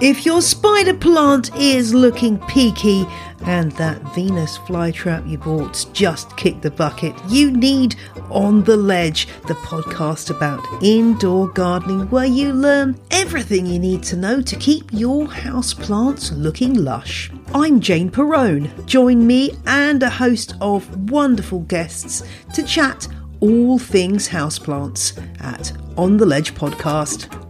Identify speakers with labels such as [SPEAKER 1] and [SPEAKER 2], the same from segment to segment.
[SPEAKER 1] If your spider plant is looking peaky and that Venus flytrap you bought just kicked the bucket, you need On the Ledge, the podcast about indoor gardening where you learn everything you need to know to keep your house plants looking lush. I'm Jane Perrone. Join me and a host of wonderful guests to chat all things houseplants at On the Ledge podcast.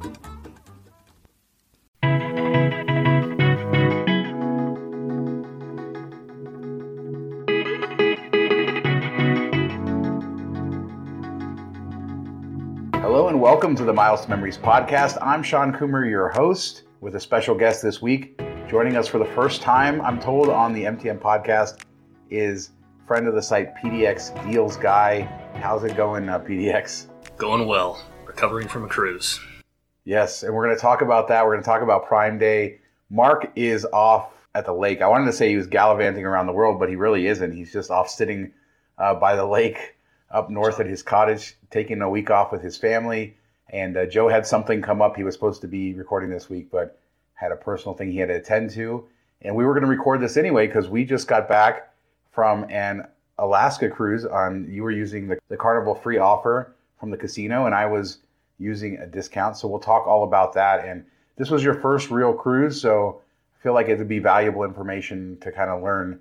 [SPEAKER 2] Welcome to the Miles to Memories podcast. I'm Shawn Coomer, your host, with a special guest this week. Joining us for the first time, I'm told, on the MTM podcast is friend of the site PDX Deals Guy. How's it going, uh, PDX?
[SPEAKER 3] Going well. Recovering from a cruise.
[SPEAKER 2] Yes, and we're going to talk about that. We're going to talk about Prime Day. Mark is off at the lake. I wanted to say he was gallivanting around the world, but he really isn't. He's just off sitting uh, by the lake up north at his cottage, taking a week off with his family. And uh, Joe had something come up. He was supposed to be recording this week, but had a personal thing he had to attend to. And we were going to record this anyway because we just got back from an Alaska cruise on you were using the, the carnival free offer from the casino and I was using a discount. So we'll talk all about that. And this was your first real cruise, so I feel like it would be valuable information to kind of learn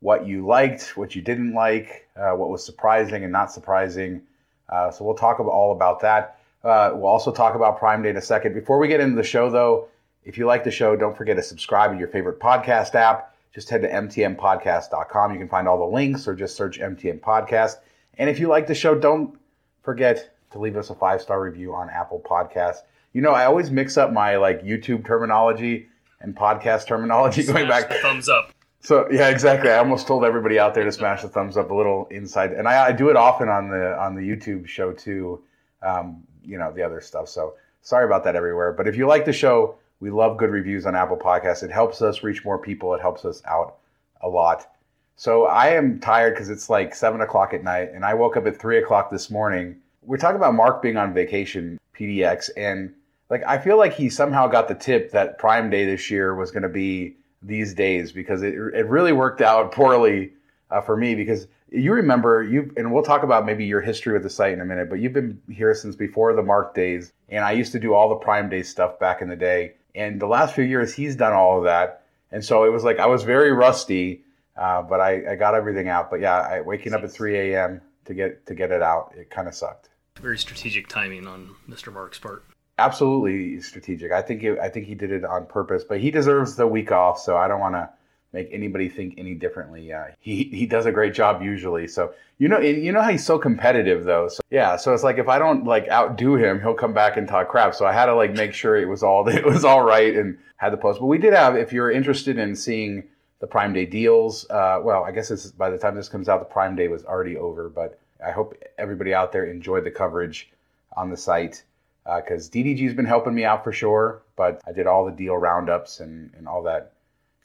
[SPEAKER 2] what you liked, what you didn't like, uh, what was surprising and not surprising. Uh, so we'll talk about, all about that. Uh, we'll also talk about Prime Day in a second. Before we get into the show, though, if you like the show, don't forget to subscribe in your favorite podcast app. Just head to mtmpodcast.com. You can find all the links or just search MTM Podcast. And if you like the show, don't forget to leave us a five star review on Apple Podcasts. You know, I always mix up my like YouTube terminology and podcast terminology going back.
[SPEAKER 3] the thumbs up.
[SPEAKER 2] So yeah, exactly. I almost told everybody out there to smash the thumbs up. A little inside, and I, I do it often on the on the YouTube show too. Um, you know the other stuff. So sorry about that everywhere. But if you like the show, we love good reviews on Apple Podcasts. It helps us reach more people. It helps us out a lot. So I am tired because it's like seven o'clock at night, and I woke up at three o'clock this morning. We're talking about Mark being on vacation, PDX, and like I feel like he somehow got the tip that Prime Day this year was going to be these days because it, it really worked out poorly uh, for me because you remember you and we'll talk about maybe your history with the site in a minute but you've been here since before the mark days and i used to do all the prime day stuff back in the day and the last few years he's done all of that and so it was like i was very rusty uh, but I, I got everything out but yeah I, waking up at 3 a.m to get to get it out it kind of sucked
[SPEAKER 3] Very strategic timing on Mr. Mark's part.
[SPEAKER 2] absolutely strategic. I think it, I think he did it on purpose, but he deserves the week off. So I don't want to make anybody think any differently. Uh, he he does a great job usually. So you know you know how he's so competitive though. So yeah, so it's like if I don't like outdo him, he'll come back and talk crap. So I had to like make sure it was all it was all right and had the post. But we did have if you're interested in seeing the Prime Day deals. Uh, well, I guess by the time this comes out, the Prime Day was already over. But I hope everybody out there enjoyed the coverage on the site because DDG's been helping me out for sure. But I did all the deal roundups and, and all that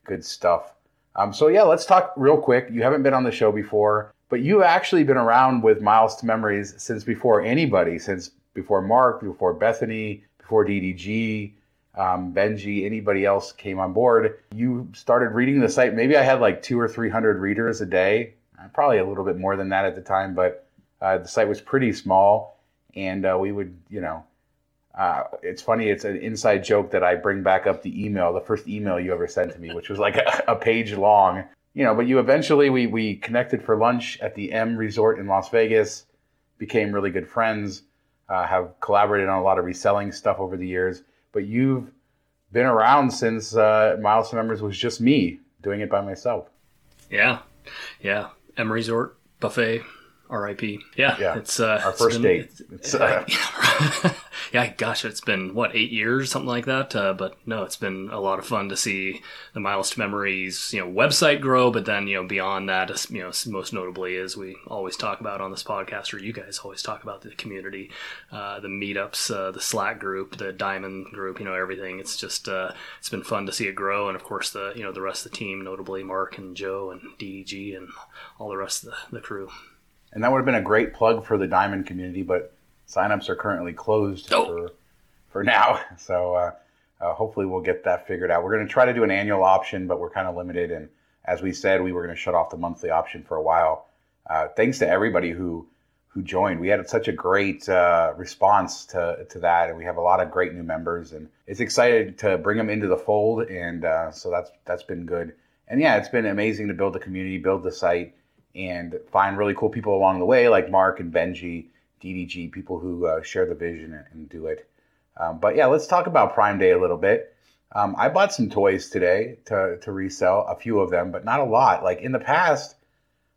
[SPEAKER 2] good stuff. Um, so yeah, let's talk real quick. You haven't been on the show before, but you've actually been around with Miles to Memories since before anybody, since before Mark, before Bethany, before DDG, um, Benji, anybody else came on board. You started reading the site. Maybe I had like two or three hundred readers a day, uh, probably a little bit more than that at the time, but uh, the site was pretty small, and uh, we would, you know, uh, it's funny. It's an inside joke that I bring back up the email, the first email you ever sent to me, which was like a, a page long. You know, but you eventually we we connected for lunch at the M Resort in Las Vegas, became really good friends, uh, have collaborated on a lot of reselling stuff over the years. But you've been around since uh, Miles Members was just me doing it by myself.
[SPEAKER 3] Yeah, yeah. M Resort Buffet, R.I.P. Yeah,
[SPEAKER 2] Yeah,
[SPEAKER 3] It's uh,
[SPEAKER 2] Our
[SPEAKER 3] it's
[SPEAKER 2] first
[SPEAKER 3] been-
[SPEAKER 2] date.
[SPEAKER 3] it's-
[SPEAKER 2] It's, uh,
[SPEAKER 3] yeah, gosh, it's been what eight years, something like that. Uh, but no, it's been a lot of fun to see the Miles to Memories, you know, website grow. But then, you know, beyond that, you know, most notably, as we always talk about on this podcast, or you guys always talk about the community, uh, the meetups, uh, the Slack group, the Diamond group, you know, everything. It's just uh, it's been fun to see it grow, and of course, the you know the rest of the team, notably Mark and Joe and DDG and all the rest of the, the crew.
[SPEAKER 2] and that would have been a great plug for the Diamond community, but signups are currently closed
[SPEAKER 3] Oh.
[SPEAKER 2] for for now. So, uh, uh, hopefully we'll get that figured out. We're going to try to do an annual option, but we're kind of limited. And as we said, we were going to shut off the monthly option for a while. Uh, thanks to everybody who who joined. We had such a great uh, response to, to that, and we have a lot of great new members, and it's excited to bring them into the fold, and uh, so that's that's been good. And yeah, it's been amazing to build the community, build the site, and find really cool people along the way, like Mark and Benji, DDG, people who uh, share the vision and, and do it. Um, but yeah, let's talk about Prime Day a little bit. Um, I bought some toys today to, to resell, a few of them, but not a lot. Like in the past,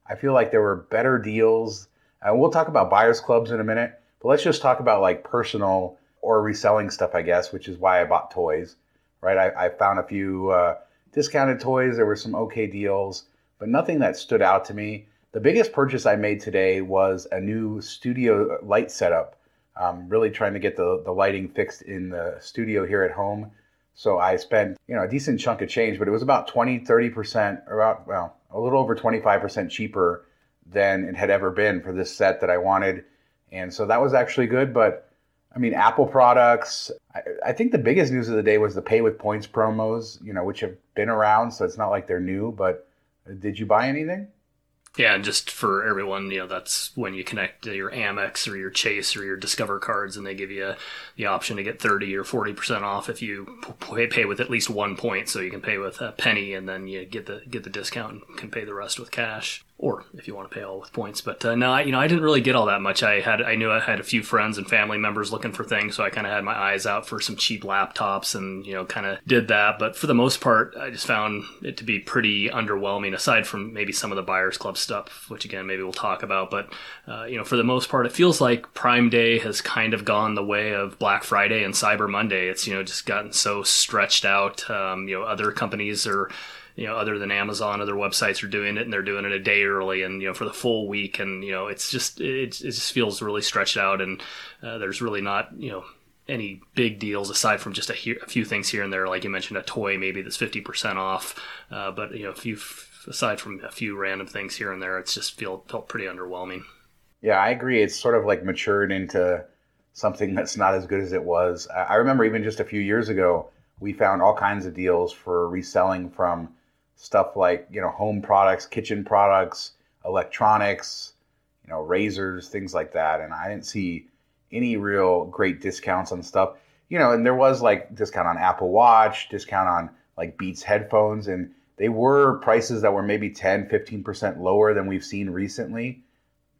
[SPEAKER 2] I feel like there were better deals and we'll talk about buyers clubs in a minute, but let's just talk about like personal or reselling stuff, I guess, which is why I bought toys, right? I, I found a few uh, discounted toys. There were some okay deals, but nothing that stood out to me. The biggest purchase I made today was a new studio light setup. I'm really trying to get the, the lighting fixed in the studio here at home. So I spent, you know, a decent chunk of change, but it was about 20, 30%, about, well, a little over 25% cheaper than it had ever been for this set that I wanted. And so that was actually good. But I mean, Apple products, I, I, think the biggest news of the day was the pay with points promos, you know, which have been around. So it's not like they're new. But uh, did you buy anything?
[SPEAKER 3] Yeah, and just for everyone, you know, that's when you connect your Amex or your Chase or your Discover cards, and they give you the option to get 30 or 40% off if you pay with at least one point. So you can pay with a penny, and then you get the get the discount and can pay the rest with cash or if you want to pay all with points. But uh, no, I, you know, I didn't really get all that much. I had, I knew I had a few friends and family members looking for things, so I kind of had my eyes out for some cheap laptops, and you know, kind of did that. But for the most part, I just found it to be pretty underwhelming. Aside from maybe some of the buyers club stuff, which again maybe we'll talk about. But uh, you know, for the most part, it feels like Prime Day has kind of gone the way of Black Friday and Cyber Monday. It's you know just gotten so stretched out. Um, you know, other companies are you know, other than Amazon, other websites are doing it and they're doing it a day early and, you know, for the full week. And, you know, it's just, it, it just feels really stretched out and uh, there's really not, you know, any big deals aside from just a, he- a, few things here and there. Like you mentioned, a toy maybe that's 50% off. Uh, but, you know, a few, aside from a few random things here and there, it's just feel, felt pretty underwhelming.
[SPEAKER 2] Yeah, I agree. It's sort of like matured into something that's not as good as it was. I remember even just a few years ago, we found all kinds of deals for reselling from stuff like you know home products, kitchen products, electronics, you know razors, things like that. And I didn't see any real great discounts on stuff. You know, and there was like discount on Apple Watch, discount on like Beats headphones, and they were prices that were maybe 10, 15% lower than we've seen recently.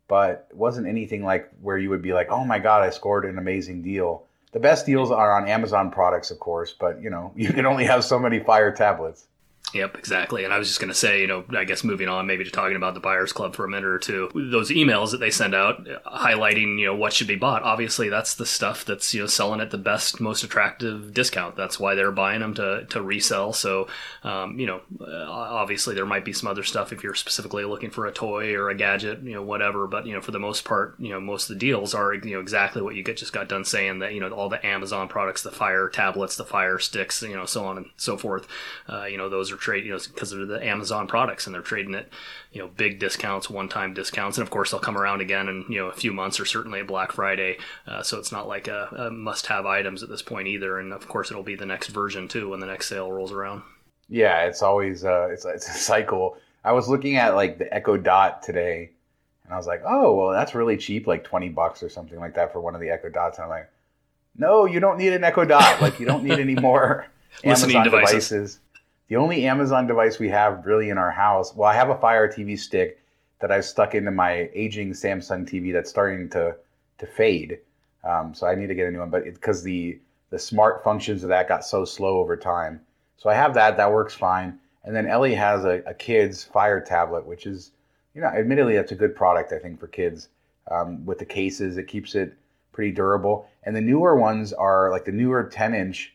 [SPEAKER 2] But it wasn't anything like where you would be like, oh my God, I scored an amazing deal. The best deals are on Amazon products, of course, but you know, you can only have so many Fire tablets.
[SPEAKER 3] Yep, exactly. And I was just going to say, you know, I guess moving on maybe to talking about the Buyers Club for a minute or two, those emails that they send out highlighting, you know, what should be bought. Obviously, that's the stuff that's, you know, selling at the best, most attractive discount. That's why they're buying them to, to resell. So, um, you know, obviously there might be some other stuff if you're specifically looking for a toy or a gadget, you know, whatever. But, you know, for the most part, you know, most of the deals are, you know, exactly what you get, just got done saying that, you know, all the Amazon products, the Fire tablets, the Fire sticks, you know, so on and so forth. Uh, you know, those are trade, you know, because they're the Amazon products and they're trading it, you know, big discounts, one time discounts. And of course, they'll come around again in, you know, a few months or certainly a Black Friday. Uh, so it's not like a, a must have items at this point either. And of course, it'll be the next version too when the next sale rolls around.
[SPEAKER 2] Yeah, it's always, uh, it's, it's a cycle. I was looking at like the Echo Dot today and I was like, oh, well, that's really cheap, like 20 bucks or something like that for one of the Echo Dots. And I'm like, no, you don't need an Echo Dot. Like, you don't need any more Amazon devices. devices. The only Amazon device we have really in our house, well, I have a Fire TV stick that I've stuck into my aging Samsung TV that's starting to to fade. Um, so I need to get a new one, but because the the smart functions of that got so slow over time. So I have that. That works fine. And then Ellie has a, a kid's Fire tablet, which is, you know, admittedly that's a good product I think for kids. Um, with the cases, it keeps it pretty durable. And the newer ones are like the newer 10 inch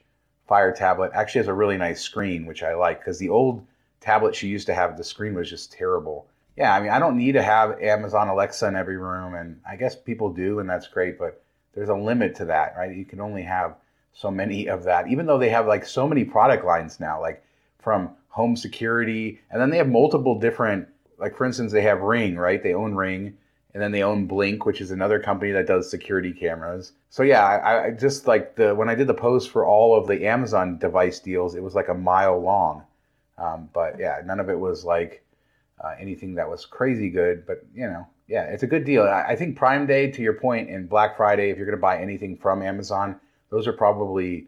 [SPEAKER 2] Fire tablet actually has a really nice screen, which I like because the old tablet she used to have, the screen was just terrible. Yeah, I mean, I don't need to have Amazon Alexa in every room, and I guess people do, and that's great, but there's a limit to that, right? You can only have so many of that, even though they have like so many product lines now, like from home security, and then they have multiple different, like for instance, they have Ring, right? They own Ring, and then they own Blink, which is another company that does security cameras. So yeah, I, I just like the when I did the post for all of the Amazon device deals, it was like a mile long. Um, but yeah, none of it was like uh, anything that was crazy good. But you know, yeah, it's a good deal. I, I think Prime Day, to your point, and Black Friday, if you're going to buy anything from Amazon, those are probably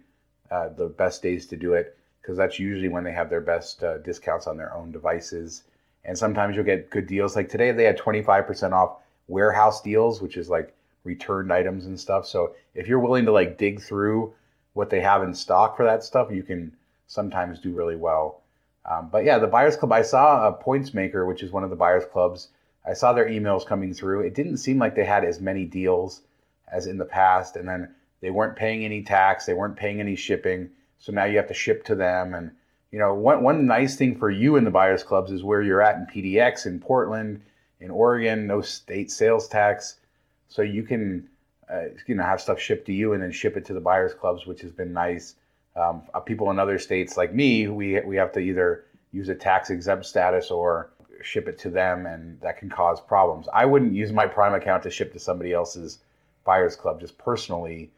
[SPEAKER 2] uh, the best days to do it because that's usually when they have their best uh, discounts on their own devices. And sometimes you'll get good deals. Like today, they had 25% off warehouse deals, which is like returned items and stuff. So if you're willing to like dig through what they have in stock for that stuff, you can sometimes do really well. Um, but yeah, the Buyers Club, I saw a Points Maker, which is one of the Buyers Clubs. I saw their emails coming through. It didn't seem like they had as many deals as in the past. And then they weren't paying any tax, they weren't paying any shipping. So now you have to ship to them. And, you know, one, one nice thing for you in the Buyers Clubs is where you're at in PDX in Portland in Oregon, no state sales tax, so you can uh, you know have stuff shipped to you and then ship it to the buyers clubs, which has been nice. Um, uh, people in other states like me, we we have to either use a tax exempt status or ship it to them, and that can cause problems. I wouldn't use my Prime account to ship to somebody else's buyers club just personally.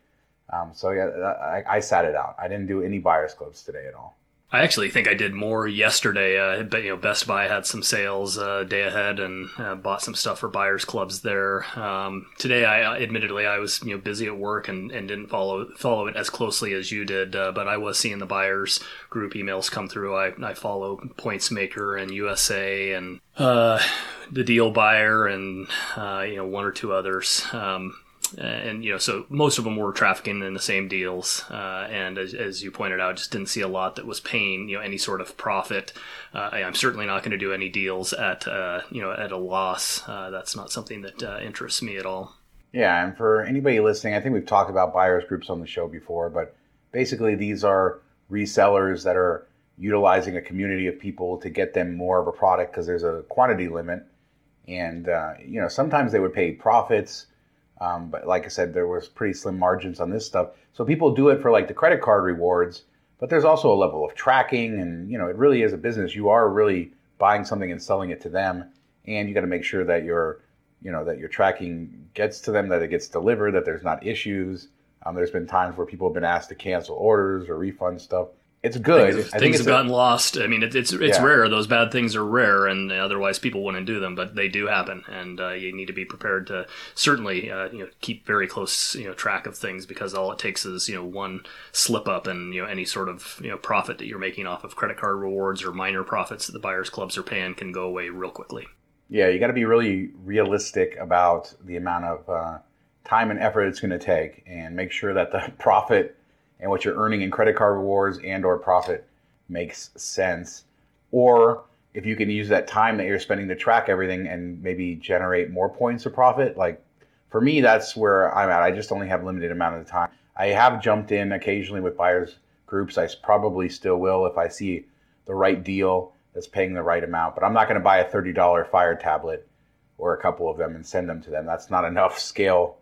[SPEAKER 2] Um, so yeah, I, I sat it out. I didn't do any buyers clubs today at all.
[SPEAKER 3] I actually think I did more yesterday. Uh, but you know, Best Buy had some sales uh, day ahead, and uh, bought some stuff for buyers clubs there. Um, today, I uh, admittedly I was you know busy at work and, and didn't follow follow it as closely as you did. Uh, but I was seeing the buyers group emails come through. I, I follow Points Maker and USA and uh, the Deal Buyer and you know one or two others. Um, uh, and you know, so most of them were trafficking in the same deals. Uh, and as, as, you pointed out, just didn't see a lot that was paying you know any sort of profit. Uh, I'm certainly not going to do any deals at uh, you know at a loss. Uh, that's not something that interests me at all.
[SPEAKER 2] Yeah, and for anybody listening, I think we've talked about buyers groups on the show before, but basically these are resellers that are utilizing a community of people to get them more of a product because there's a quantity limit, and you know sometimes they would pay profits um, but like I said, there was pretty slim margins on this stuff. So people do it for like the credit card rewards, but there's also a level of tracking, and you know, it really is a business. You are really buying something and selling it to them, and you got to make sure that your, you know, that your tracking gets to them, that it gets delivered, that there's not issues. Um, there's been times where people have been asked to cancel orders or refund stuff it's good.
[SPEAKER 3] Things, I think things have gotten lost. I mean, it, it's it's yeah. rare. Those bad things are rare, and otherwise people wouldn't do them. But they do happen, and uh, you need to be prepared to certainly uh, you know keep very close you know track of things because all it takes is you know one slip up, and you know any sort of you know profit that you're making off of credit card rewards or minor profits that the buyers clubs are paying can go away real quickly.
[SPEAKER 2] Yeah, you got to be really realistic about the amount of uh, time and effort it's going to take, and make sure that the profit and what you're earning in credit card rewards and or profit makes sense. Or if you can use that time that you're spending to track everything and maybe generate more points of profit like for me that's where i'm at. I just only have limited amount of time. I have jumped in occasionally with buyers groups. I probably still will if i see the right deal that's paying the right amount but i'm not going to buy a $30 fire tablet or a couple of them and send them to them. That's not enough scale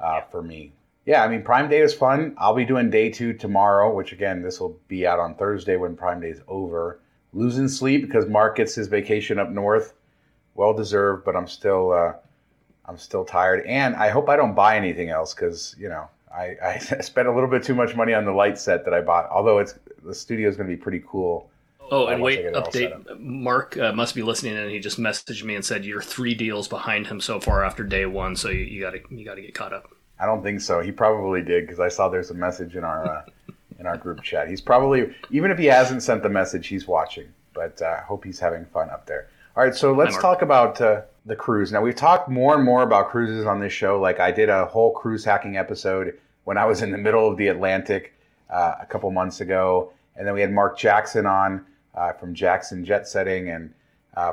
[SPEAKER 2] uh, for me yeah, I mean, Prime Day is fun. I'll be doing day two tomorrow, which again, this will be out on Thursday when Prime Day is over. Losing sleep because Mark gets his vacation up north, well deserved, but I'm still, uh, I'm still tired, and I hope I don't buy anything else because you know I, I spent a little bit too much money on the light set that I bought. Although it's the studio is going to be pretty cool.
[SPEAKER 3] Oh, and wait, update. Mark uh, must be listening, and he just messaged me and said you're three deals behind him so far after day one, so you got to you got to get caught up.
[SPEAKER 2] I don't think so. He probably did because I saw there's a message in our uh, in our group chat. He's probably even if he hasn't sent the message, he's watching. But uh, I uh, hope he's having fun up there. All right, so let's talk about uh, the cruise. Now we've talked more and more about cruises on this show. Like I did a whole cruise hacking episode when I was in the middle of the Atlantic uh, a couple months ago, and then we had Mark Jackson on uh, from Jackson Jet Setting and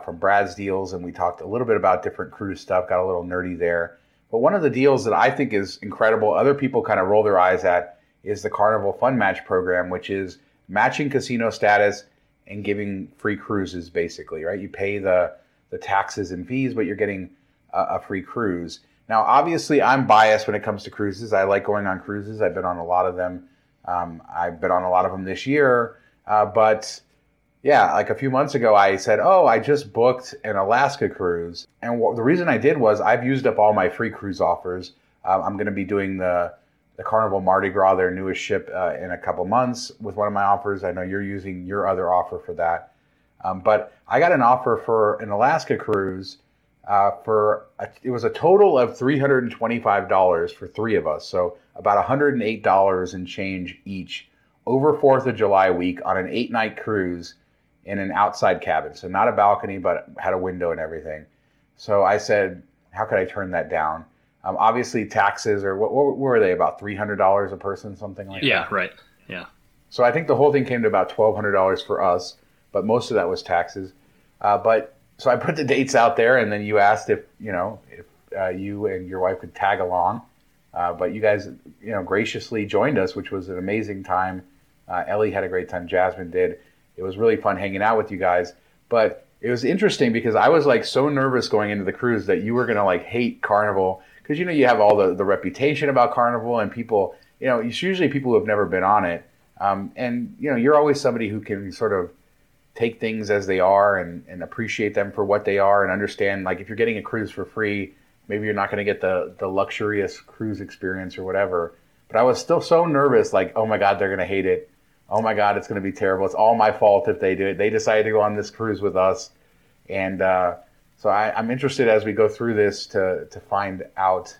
[SPEAKER 2] from Brad's Deals, and we talked a little bit about different cruise stuff. Got a little nerdy there. But one of the deals that I think is incredible, other people kind of roll their eyes at, is the Carnival Fun Match program, which is matching casino status and giving free cruises, basically, right? You pay the the taxes and fees, but you're getting a, a free cruise. Now, obviously, I'm biased when it comes to cruises. I like going on cruises. I've been on a lot of them. Um, I've been on a lot of them this year, uh, but yeah, like a few months ago, I said, "Oh, I just booked an Alaska cruise," and the reason I did was I've used up all my free cruise offers. Uh, I'm going to be doing the the Carnival Mardi Gras, their newest ship, uh, in a couple months with one of my offers. I know you're using your other offer for that, um, but I got an offer for an Alaska cruise uh, for a, it was a total of three hundred and twenty five dollars for three of us, so about hundred and eight dollars and change each over Fourth of July week on an eight night cruise in an outside cabin. So not a balcony, but had a window and everything. So I said, how could I turn that down? Um, obviously, taxes or what, what, were they about three hundred dollars a person, something like
[SPEAKER 3] yeah,
[SPEAKER 2] that.
[SPEAKER 3] Yeah, right. Yeah.
[SPEAKER 2] So I think the whole thing came to about twelve hundred dollars for us, but most of that was taxes. Uh, but so I put the dates out there, and then you asked if you know if uh, you and your wife could tag along. Uh, but you guys, you know, graciously joined us, which was an amazing time. Uh, Ellie had a great time. Jasmine did. It was really fun hanging out with you guys. But it was interesting because I was like so nervous going into the cruise that you were gonna like hate Carnival because you know you have all the the reputation about Carnival and people. You know, it's usually people who have never been on it. Um, and you know, you're always somebody who can sort of take things as they are and, and appreciate them for what they are and understand like if you're getting a cruise for free maybe you're not going to get the the luxurious cruise experience or whatever but i was still so nervous like oh my god they're going to hate it oh my god it's going to be terrible. It's all my fault if they do it. They decided to go on this cruise with us. And uh, so I, am interested as we go through this to to find out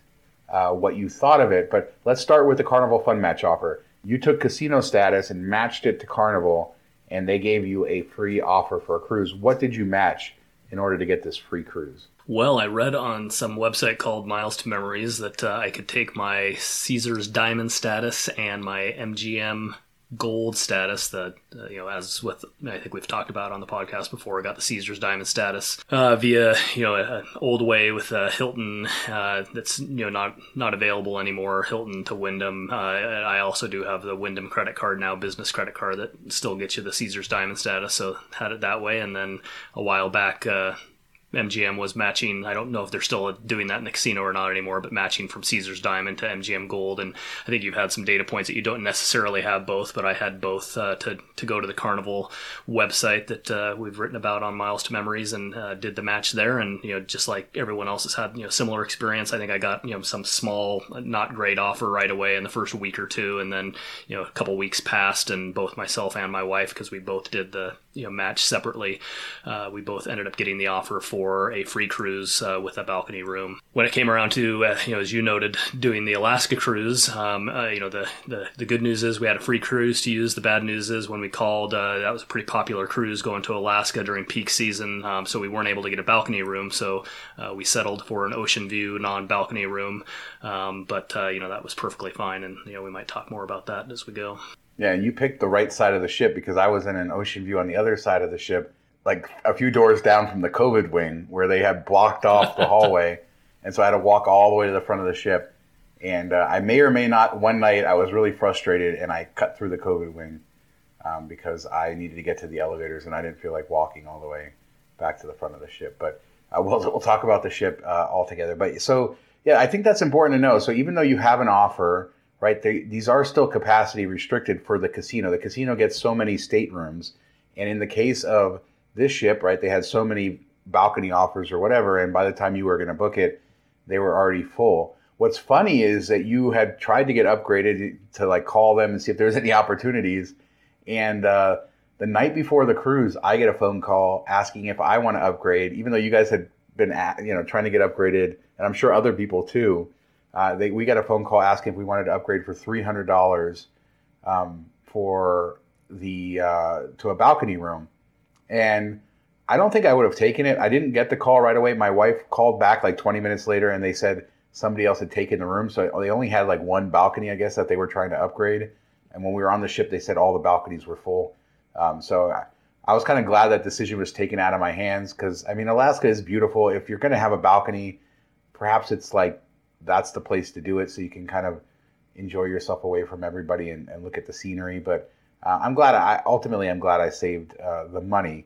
[SPEAKER 2] uh, what you thought of it. But let's start with the carnival fun match offer. You took casino status and matched it to carnival and they gave you a free offer for a cruise. What did you match in order to get this free cruise?
[SPEAKER 3] Well, I read on some website called Miles to Memories that uh, I could take my Caesars Diamond status and my MGM gold status that uh, you know as with I think we've talked about on the podcast before got the Caesars diamond status uh, via you know an old way with uh, Hilton uh, that's you know not not available anymore Hilton to Wyndham. Uh, I also do have the Wyndham credit card now business credit card that still gets you the Caesars diamond status so had it that way. And then a while back uh, MGM was matching. I don't know if they're still doing that in the casino or not anymore, but matching from Caesar's Diamond to MGM Gold. And I think you've had some data points that you don't necessarily have both, but I had both uh, to to go to the Carnival website that uh, we've written about on Miles to Memories and uh, did the match there. And you know, just like everyone else has had you know similar experience. I think I got you know some small, not great offer right away in the first week or two, and then you know a couple weeks passed, and both myself and my wife, because we both did the you know match separately, uh, we both ended up getting the offer for for a free cruise uh, with a balcony room. When it came around to, uh, you know, as you noted, doing the Alaska cruise, um, uh, you know, the, the, the good news is we had a free cruise to use. The bad news is when we called, uh, that was a pretty popular cruise going to Alaska during peak season, um, so we weren't able to get a balcony room. So uh, we settled for an ocean view non balcony room, um, but uh, you know that was perfectly fine, and you know we might talk more about that as we go.
[SPEAKER 2] Yeah, and you picked the right side of the ship because I was in an ocean view on the other side of the ship like a few doors down from the COVID wing where they had blocked off the hallway. and so I had to walk all the way to the front of the ship. And uh, I may or may not, one night I was really frustrated and I cut through the COVID wing um, because I needed to get to the elevators and I didn't feel like walking all the way back to the front of the ship. But uh, we'll, we'll talk about the ship uh, all together. But so, yeah, I think that's important to know. So even though you have an offer, right, they, these are still capacity restricted for the casino. The casino gets so many staterooms. And in the case of this ship, right, they had so many balcony offers or whatever, and by the time you were going to book it, they were already full. What's funny is that you had tried to get upgraded to like call them and see if there's any opportunities, and uh, the night before the cruise, I get a phone call asking if I want to upgrade, even though you guys had been at, you know trying to get upgraded, and I'm sure other people too. Uh, they, we got a phone call asking if we wanted to upgrade for three hundred dollars um, for the uh, to a balcony room and I don't think I would have taken it. I didn't get the call right away. My wife called back like 20 minutes later and they said somebody else had taken the room. So they only had like one balcony, I guess, that they were trying to upgrade. And when we were on the ship, they said all the balconies were full. Um, so I, I was kind of glad that decision was taken out of my hands because, I mean, Alaska is beautiful. If you're going to have a balcony, perhaps it's like that's the place to do it so you can kind of enjoy yourself away from everybody and, and look at the scenery. But uh, I'm glad I ultimately I'm glad I saved uh, the money.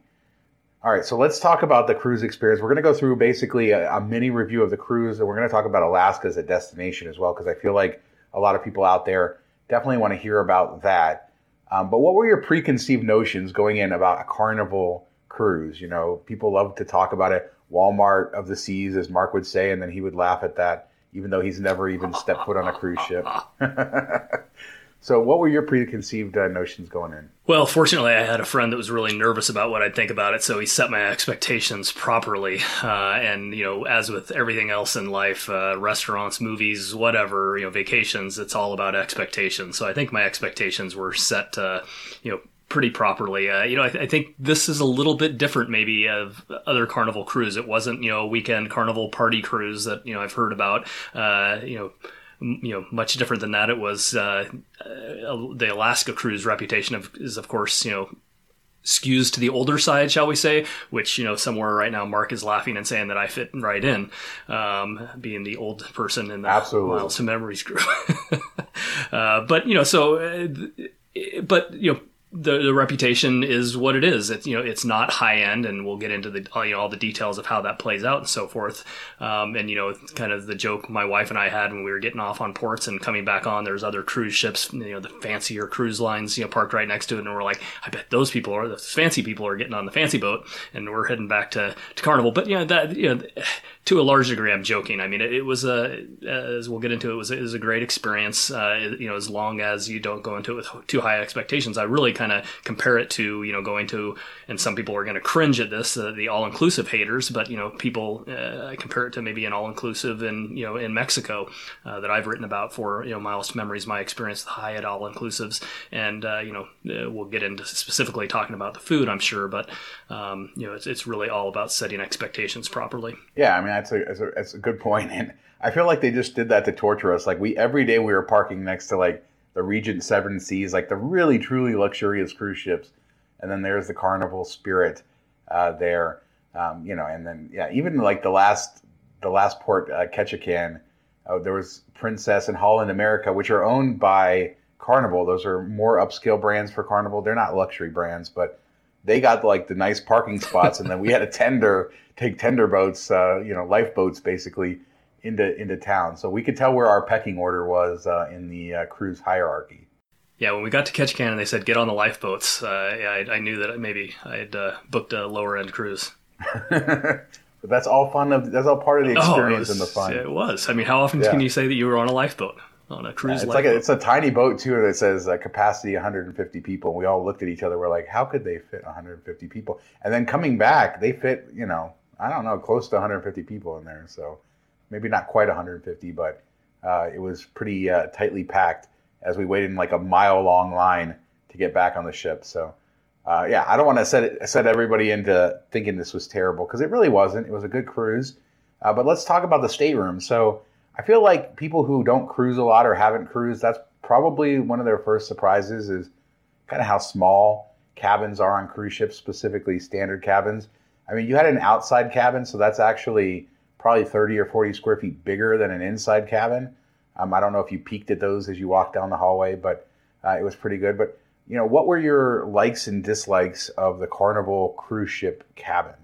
[SPEAKER 2] All right, so let's talk about the cruise experience. We're going to go through basically a, a mini review of the cruise, and we're going to talk about Alaska as a destination as well, because I feel like a lot of people out there definitely want to hear about that. Um, but what were your preconceived notions going in about a carnival cruise? You know, people love to talk about it. Walmart of the seas, as Mark would say, and then he would laugh at that, even though he's never even stepped foot on a cruise ship. So, what were your preconceived uh, notions going in?
[SPEAKER 3] Well, fortunately, I had a friend that was really nervous about what I'd think about it, so he set my expectations properly. Uh, and you know, as with everything else in life, uh, restaurants, movies, whatever, you know, vacations, it's all about expectations. So I think my expectations were set, uh, you know, pretty properly. Uh, you know, I, th- I, think this is a little bit different, maybe, of other carnival cruise. It wasn't, you know, a weekend carnival party cruise that you know I've heard about. Uh, you know you know much different than that. It was uh, uh, the Alaska cruise reputation of, is of course you know skews to the older side, shall we say? Which you know somewhere right now, Mark is laughing and saying that I fit right in, um, being the old person in the
[SPEAKER 2] Absolutely.
[SPEAKER 3] Miles to Memories group. uh, but you know, so uh, but you know the, the reputation is what it is. It's you know it's not high end, and we'll get into the you know, all the details of how that plays out and so forth. Um, and you know, kind of the joke my wife and I had when we were getting off on ports and coming back on. There's other cruise ships, you know, the fancier cruise lines, you know, parked right next to it, and we're like, I bet those people are the fancy people are getting on the fancy boat, and we're heading back to, to Carnival. But you know that you know to a large degree, I'm joking. I mean, it, it was a, as we'll get into, it was, it was a great experience. Uh, you know, as long as you don't go into it with too high expectations, I really kind of compare it to, you know, going to, and some people are going to cringe at this, uh, the all inclusive haters, but, you know, people, uh, compare it to maybe an all inclusive in, you know, in Mexico, uh, that I've written about for, you know, Miles Memories, my experience with Hyatt all inclusives. And, uh, you know, uh, we'll get into specifically talking about the food, I'm sure, but, um, you know, it's, it's really all about setting expectations properly.
[SPEAKER 2] Yeah. I mean, that's a, that's a, that's a good point. And I feel like they just did that to torture us. Like we, every day we were parking next to like the Regent Seven Seas, like the really truly luxurious cruise ships. And then there's the Carnival Spirit uh, there, um, you know, and then, yeah, even like the last, the last port, uh, Ketchikan, uh, there was Princess and Holland America, which are owned by Carnival. Those are more upscale brands for Carnival. They're not luxury brands, but they got like the nice parking spots, and then we had a tender take tender boats, uh, you know, lifeboats basically into into town. So we could tell where our pecking order was uh, in the uh, cruise hierarchy.
[SPEAKER 3] Yeah, when we got to Ketchikan and they said get on the lifeboats, uh, yeah, I, I, knew that maybe I had uh, booked a lower end cruise.
[SPEAKER 2] but that's all fun. Of, that's all part of the experience oh, was, and the fun.
[SPEAKER 3] It was. I mean, how often yeah. can you say that you were on a lifeboat? on a cruise.
[SPEAKER 2] Yeah, it's like a, it's a tiny boat too that says uh, capacity 150 people. We all looked at each other. We're like, how could they fit 150 people? And then coming back, they fit you know I don't know close to 150 people in there. So maybe not quite 150, but uh, it was pretty uh, tightly packed as we waited in like a mile long line to get back on the ship. So. Uh, yeah, I don't want to set it, set everybody into thinking this was terrible because it really wasn't. It was a good cruise, uh, but let's talk about the stateroom. So I feel like people who don't cruise a lot or haven't cruised, that's probably one of their first surprises is kind of how small cabins are on cruise ships, specifically standard cabins. I mean, you had an outside cabin, so that's actually probably 30 or 40 square feet bigger than an inside cabin. Um, I don't know if you peeked at those as you walked down the hallway, but uh, it was pretty good. But, you know, what were your likes and dislikes of the Carnival cruise ship cabin?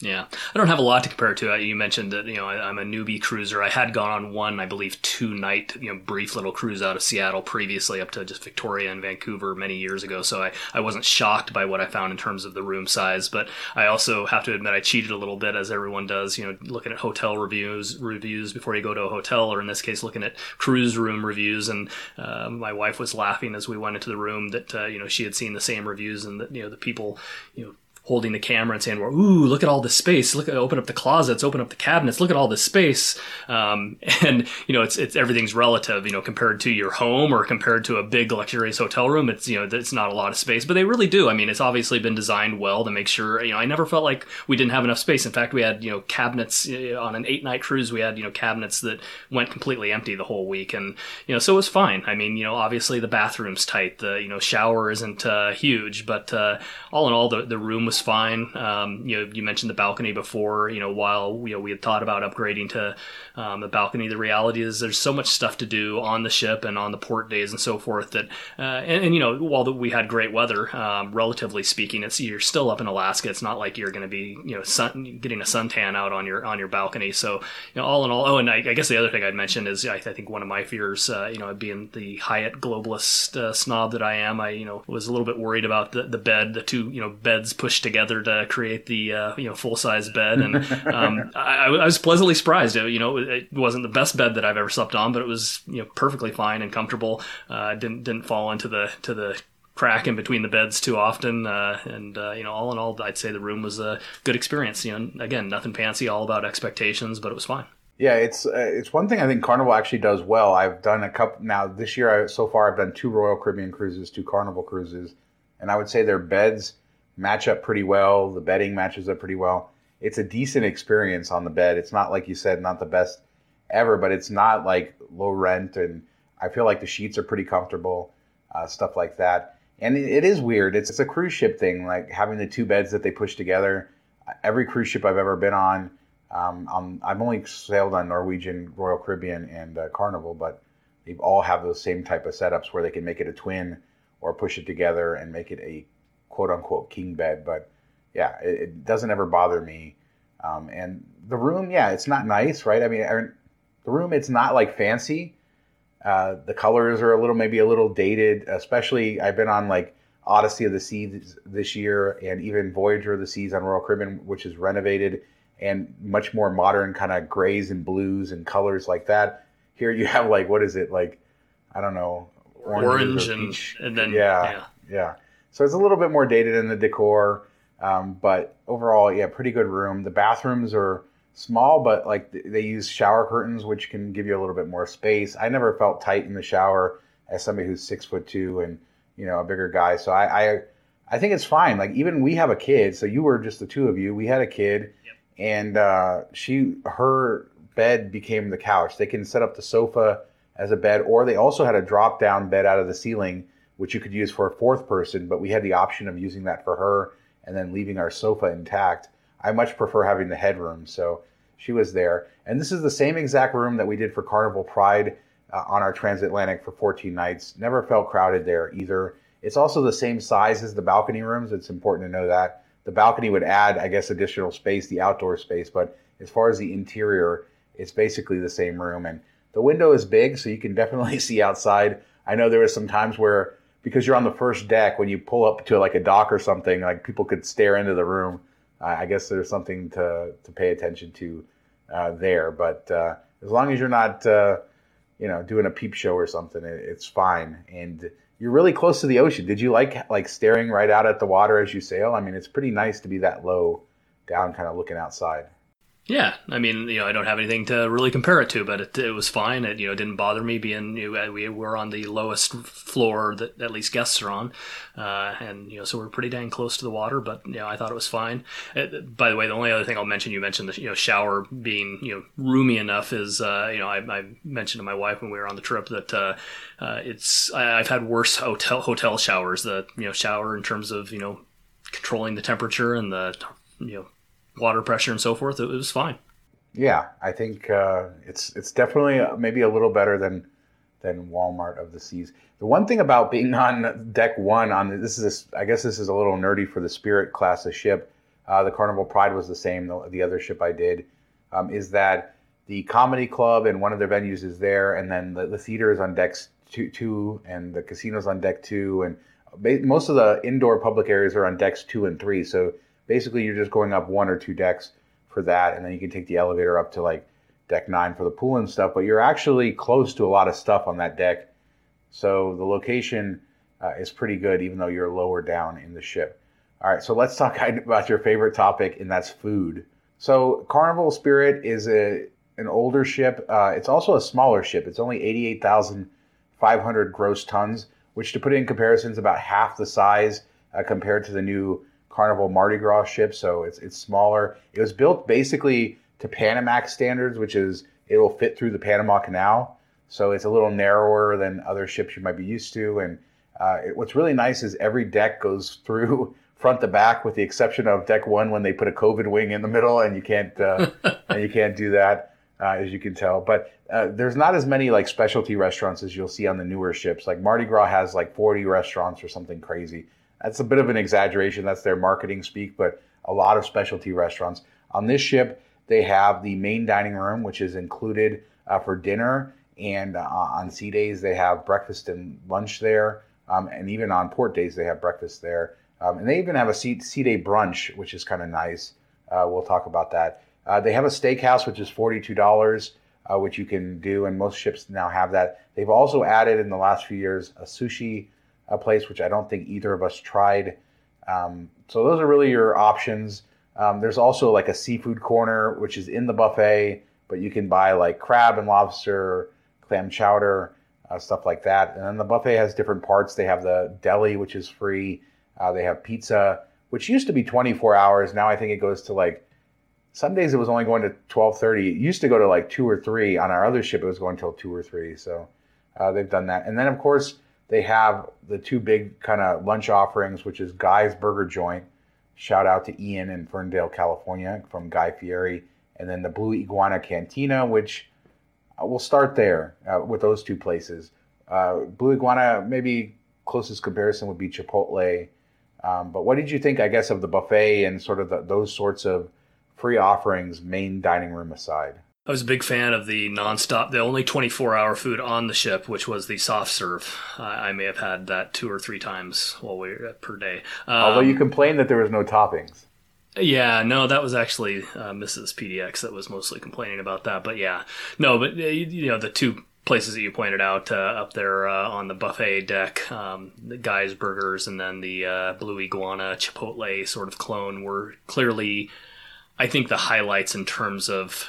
[SPEAKER 3] Yeah, I don't have a lot to compare to. You mentioned that you know I, am a newbie cruiser. I had gone on one, I believe, two night you know brief little cruise out of Seattle previously up to just Victoria and Vancouver many years ago. So I, I wasn't shocked by what I found in terms of the room size. But I also have to admit I cheated a little bit as everyone does. You know, looking at hotel reviews reviews before you go to a hotel, or in this case, looking at cruise room reviews. And uh, my wife was laughing as we went into the room that uh, you know she had seen the same reviews and that you know the people you know holding the camera and saying, "Well, ooh, look at all this space! Look, open up the closets, open up the cabinets, look at all this space." Um, and you know, it's it's everything's relative. You know, compared to your home or compared to a big luxurious hotel room, it's you know, it's not a lot of space, but they really do. I mean, it's obviously been designed well to make sure. You know, I never felt like we didn't have enough space. In fact, we had you know cabinets on an eight night cruise. We had you know cabinets that went completely empty the whole week, and you know, so it was fine. I mean, you know, obviously the bathroom's tight. The you know shower isn't uh, huge, but uh, all in all, the the room was was fine. Um, you know, you mentioned the balcony before. You know, while you know we had thought about upgrading to um, the balcony, the reality is there's so much stuff to do on the ship and on the port days and so forth that, uh, and, and, you know, while the, we had great weather, um, relatively speaking, it's you're still up in Alaska. It's not like you're going to be you know sun, getting a suntan out on your on your balcony. So you know, all in all, oh, and I, I guess the other thing I'd mention is I, I think one of my fears, uh, you know, being the Hyatt globalist uh, snob that I am, I you know was a little bit worried about the, the bed, the two you know beds pushed together to create the uh, you know full size bed, and um, I, I, was pleasantly surprised. It, you know, it wasn't the best bed that I've ever slept on, but it was you know perfectly fine and comfortable. Uh, didn't didn't fall into the to the crack in between the beds too often. Uh, and uh, you know, all in all, I'd say the room was a good experience. You know, again, nothing fancy, all about expectations, but it was fine.
[SPEAKER 2] Yeah, it's uh, it's one thing I think Carnival actually does well. I've done a couple now this year. I, so far, I've done two Royal Caribbean cruises, two Carnival cruises, and I would say their beds match up pretty well. The bedding matches up pretty well. It's a decent experience on the bed. It's not like you said, not the best ever, but it's not like low rent, and I feel like the sheets are pretty comfortable, uh, stuff like that. And it, it is weird. It's, it's a cruise ship thing, like having the two beds that they push together. Every cruise ship I've ever been on um, I've only sailed on Norwegian, Royal Caribbean, and uh, Carnival, but they all have those same type of setups where they can make it a twin or push it together and make it a quote unquote king bed. But yeah, it, it doesn't ever bother me. Um, and the room, yeah, it's not nice, right? I mean, the room, it's not like fancy. Uh, the colors are a little, maybe a little dated, especially I've been on like Odyssey of the Seas this year and even Voyager of the Seas on Royal Caribbean, which is renovated and much more modern kind of grays and blues and colors like that. Here you have like what is it like? I don't know,
[SPEAKER 3] orange and, and then
[SPEAKER 2] yeah, yeah, yeah. So it's a little bit more dated in the decor, um, but overall, yeah, pretty good room. The bathrooms are small, but like they use shower curtains, which can give you a little bit more space. I never felt tight in the shower as somebody who's six foot two and you know a bigger guy. So I, I I think it's fine. Like even we have a kid, so you were just the two of you. We had a kid and uh, she her bed became the couch. They can set up the sofa as a bed, or they also had a drop down bed out of the ceiling, which you could use for a fourth person. But we had the option of using that for her and then leaving our sofa intact. I much prefer having the headroom, so she was there. And this is the same exact room that we did for Carnival Pride uh, on our transatlantic for 14 nights. Never felt crowded there either. It's also the same size as the balcony rooms. It's important to know that. The balcony would add, I guess, additional space, the outdoor space, but as far as the interior, it's basically the same room. And the window is big, so you can definitely see outside. I know there was some times where because you're on the first deck, when you pull up to like a dock or something, like people could stare into the room. I guess there's something to to pay attention to uh, there. But uh, as long as you're not, uh, you know, doing a peep show or something, it, it's fine. And you're really close to the ocean. Did you like like staring right out at the water as you sail? I mean, it's pretty nice to be that low down, kind of looking outside.
[SPEAKER 3] Yeah, I mean, you know, I don't have anything to really compare it to, but it, it was fine. It you know didn't bother me being you know, we were on the lowest floor that at least guests are on, uh, and you know so we're pretty dang close to the water. But you know I thought it was fine. It, uh, by the way, the only other thing I'll mention you mentioned the you know shower being you know roomy enough is uh, you know I, I, mentioned to my wife when we were on the trip that uh, uh, it's I, I've had worse hotel hotel showers. The you know shower in terms of you know controlling the temperature and the you know water pressure and so forth, it, was fine.
[SPEAKER 2] Yeah, I think uh, it's it's definitely maybe a little better than than Walmart of the Seas. The one thing about being on deck one on this is I guess this is a little nerdy for the Spirit class of ship. Uh, the Carnival Pride was the same. The, the other ship I did um, is that the comedy club and one of their venues is there, and then the, the theater is on decks two, two, and the casinos on deck two, and most of the indoor public areas are on decks two and three. So basically you're just going up one or two decks for that, and then you can take the elevator up to like deck nine for the pool and stuff. But you're actually close to a lot of stuff on that deck, so the location uh, is pretty good, even though you're lower down in the ship. All right, so let's talk about your favorite topic, and that's food. So Carnival Spirit is a an older ship. Uh, it's also a smaller ship. It's only 88,500 gross tons, which to put in comparison is about half the size uh, compared to the new Carnival Mardi Gras ship, so it's it's smaller. It was built basically to Panamax standards, which is it will fit through the Panama Canal, so it's a little narrower than other ships you might be used to. And uh, it, what's really nice is every deck goes through front to back, with the exception of deck one when they put a COVID wing in the middle, and you can't uh, and you can't do that. Uh, as you can tell. But uh, there's not as many like specialty restaurants as you'll see on the newer ships. Like Mardi Gras has like 40 restaurants or something crazy. That's a bit of an exaggeration. That's their marketing speak, but a lot of specialty restaurants. On this ship, they have the main dining room, which is included uh, for dinner. And uh, on sea days, they have breakfast and lunch there. Um, and even on port days, they have breakfast there. Um, and they even have a sea, sea day brunch, which is kind of nice. Uh, we'll talk about that. Uh, they have a steakhouse, which is $42, uh, which you can do, and most ships now have that. They've also added in the last few years a sushi a place, which I don't think either of us tried. Um, so those are really your options. Um, there's also like a seafood corner, which is in the buffet, but you can buy like crab and lobster, clam chowder, uh, stuff like that. And then the buffet has different parts. They have the deli, which is free. Uh, they have pizza, which used to be 24 hours. Now I think it goes to like some days it was only going to 12:30. It used to go to like 2 or 3 on our other ship it was going till 2 or 3. So uh, they've done that. And then of course they have the two big kind of lunch offerings which is Guy's Burger Joint. Shout out to Ian in Ferndale, California from Guy Fieri and then the Blue Iguana Cantina which uh, we'll start there uh, with those two places. Uh, Blue Iguana maybe closest comparison would be Chipotle. Um, but what did you think, I guess, of the buffet and sort of the, those sorts of free offerings, main dining room aside.
[SPEAKER 3] I was a big fan of the nonstop, the only 24 hour food on the ship, which was the soft serve. Uh, I may have had that two or three times while we were per day.
[SPEAKER 2] Um, Although you complained that there was no toppings.
[SPEAKER 3] Yeah, no, that was actually uh, Mrs. PDX that was mostly complaining about that. But yeah, no, but uh, you know the two places that you pointed out uh, up there uh, on the buffet deck, um, the Guy's Burgers and then the uh, Blue Iguana Chipotle sort of clone were clearly I think the highlights in terms of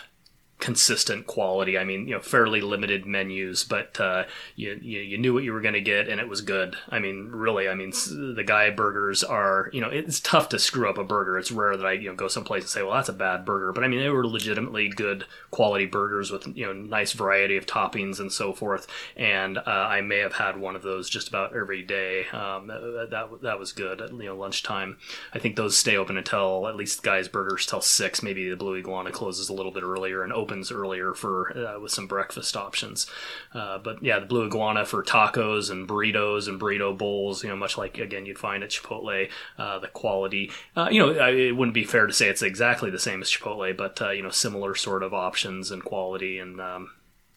[SPEAKER 3] consistent quality. I mean, you know, fairly limited menus, but uh, you, you, you knew what you were going to get, and it was good. I mean, really, I mean, the guy burgers are you know it's tough to screw up a burger. It's rare that I you know go someplace and say, well, that's a bad burger, but I mean, they were legitimately good quality burgers with you know nice variety of toppings and so forth. And uh, I may have had one of those just about every day. Um, that, that that was good at you know lunchtime. I think those stay open until at least guys burgers till six. Maybe the Blue Iguana closes a little bit earlier and open opens earlier for uh, with some breakfast options. Uh, but yeah, the blue iguana for tacos and burritos and burrito bowls. You know, much like again you'd find at Chipotle, uh, the quality. Uh, you know, it wouldn't be fair to say it's exactly the same as Chipotle, but uh, you know, similar sort of options and quality. And um,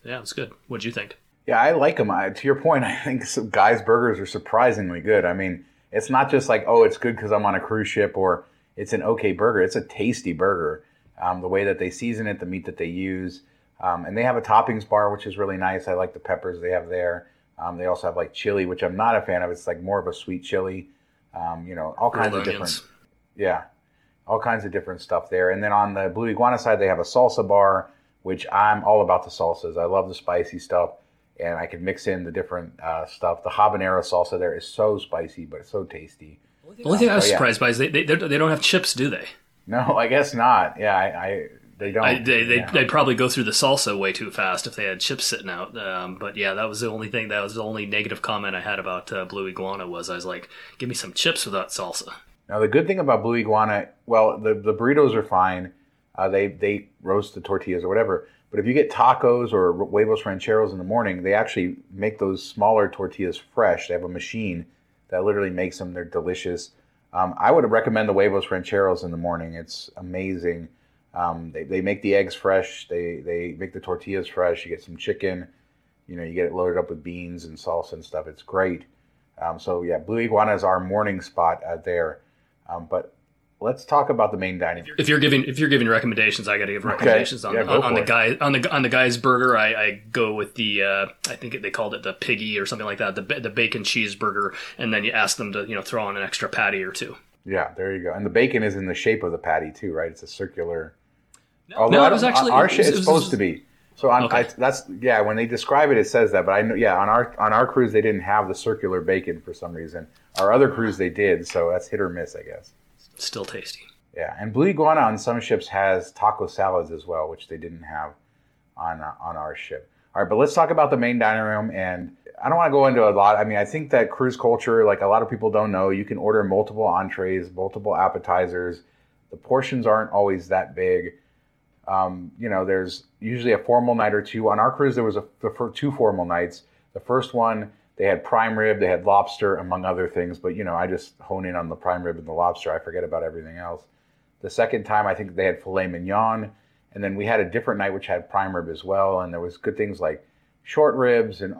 [SPEAKER 3] yeah, it's good. What'd you think?
[SPEAKER 2] Yeah, I like them. I, to your point, I think some guys' burgers are surprisingly good. I mean, it's not just like, oh, it's good because I'm on a cruise ship or it's an okay burger. It's a tasty burger um, the way that they season it, the meat that they use. Um, and they have a toppings bar, which is really nice. I like the peppers they have there. Um, they also have like chili, which I'm not a fan of. It's like more of a sweet chili. Um, you know, all kinds of different. Yeah, all kinds of different stuff there. And then on the Blue Iguana side, they have a salsa bar, which I'm all about the salsas. I love the spicy stuff, and I can mix in the different uh, stuff. The habanero salsa there is so spicy, but it's so tasty.
[SPEAKER 3] The only thing I was so, yeah. surprised by is they, they, they don't have chips, do they?
[SPEAKER 2] No, I guess not. Yeah, I, I they don't. I,
[SPEAKER 3] they they yeah. they'd probably go through the salsa way too fast if they had chips sitting out. Um, but yeah, that was the only thing. That was the only negative comment I had about uh, Blue Iguana was I was like, give me some chips without salsa.
[SPEAKER 2] Now the good thing about Blue Iguana, well, the the burritos are fine. Uh, they they roast the tortillas or whatever. But if you get tacos or huevos rancheros in the morning, they actually make those smaller tortillas fresh. They have a machine that literally makes them. They're delicious. Um, I would recommend the huevos rancheros in the morning. It's amazing. Um, they, they make the eggs fresh. They they make the tortillas fresh. You get some chicken. You know, you get it loaded up with beans and salsa and stuff. It's great. Um, so yeah, Blue Iguana is our morning spot uh, there. Um, but let's talk about the main dining.
[SPEAKER 3] If you're giving if you're giving recommendations, I got to give recommendations okay. on, yeah, on, on the guy on the on the guy's burger. I, I go with the uh, I think they called it the piggy or something like that, the the bacon cheeseburger, and then you ask them to you know throw on an extra patty or two.
[SPEAKER 2] Yeah, there you go. And the bacon is in the shape of the patty too, right? It's a circular.
[SPEAKER 3] No, no it was actually
[SPEAKER 2] our shape. It's supposed to be. So on, okay. I, that's yeah. When they describe it, it says that. But I know yeah. On our on our cruise, they didn't have the circular bacon for some reason. Our other cruise, they did. So that's hit or miss, I guess.
[SPEAKER 3] Still tasty.
[SPEAKER 2] Yeah, and Blue Iguana on some ships has taco salads as well, which they didn't have on uh, on our ship. All right, but let's talk about the main dining room. And I don't want to go into a lot. I mean, I think that cruise culture, like a lot of people don't know, you can order multiple entrees, multiple appetizers. The portions aren't always that big. Um, you know, there's usually a formal night or two. On our cruise, there was a, the two formal nights. The first one, they had prime rib, they had lobster, among other things. But you know, I just hone in on the prime rib and the lobster. I forget about everything else. The second time, I think they had filet mignon, and then we had a different night which had prime rib as well. And there was good things like short ribs and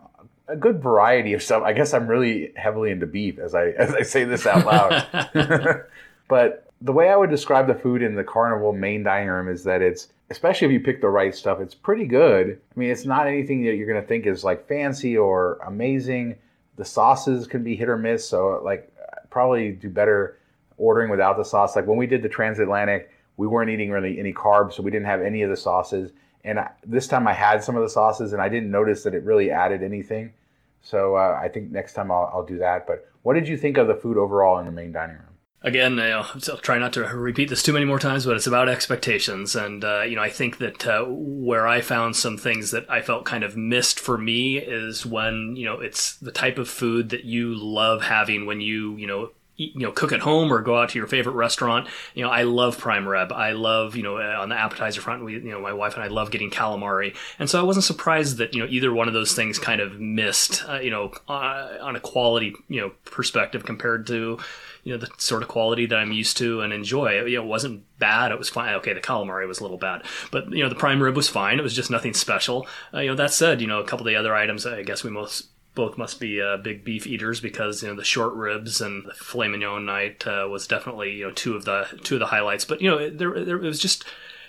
[SPEAKER 2] a good variety of stuff. I guess I'm really heavily into beef as I as I say this out loud. but the way I would describe the food in the Carnival main dining room is that it's especially if you pick the right stuff, it's pretty good. I mean, it's not anything that you're going to think is like fancy or amazing. The sauces can be hit or miss, so like probably do better ordering without the sauce. Like when we did the transatlantic, we weren't eating really any carbs, so we didn't have any of the sauces. And I, this time I had some of the sauces, and I didn't notice that it really added anything. So uh, I think next time I'll, I'll do that. But what did you think of the food overall in the main dining room?
[SPEAKER 3] Again, I'll try not to repeat this too many more times, but it's about expectations. And, uh, you know, I think that uh, where I found some things that I felt kind of missed for me is when, you know, it's the type of food that you love having when you, you know, you know cook at home or go out to your favorite restaurant you know i love prime rib i love you know on the appetizer front we you know my wife and i love getting calamari and so i wasn't surprised that you know either one of those things kind of missed uh, you know uh, on a quality you know perspective compared to you know the sort of quality that I'm used to and enjoy. It, you know, it wasn't bad. It was fine. Okay, the calamari was a little bad, but you know the prime rib was fine. It was just nothing special. Uh, you know that said, you know a couple of the other items. I guess we most both must be uh, big beef eaters because you know the short ribs and the filet mignon night uh, was definitely you know two of the two of the highlights. But you know there, there it was just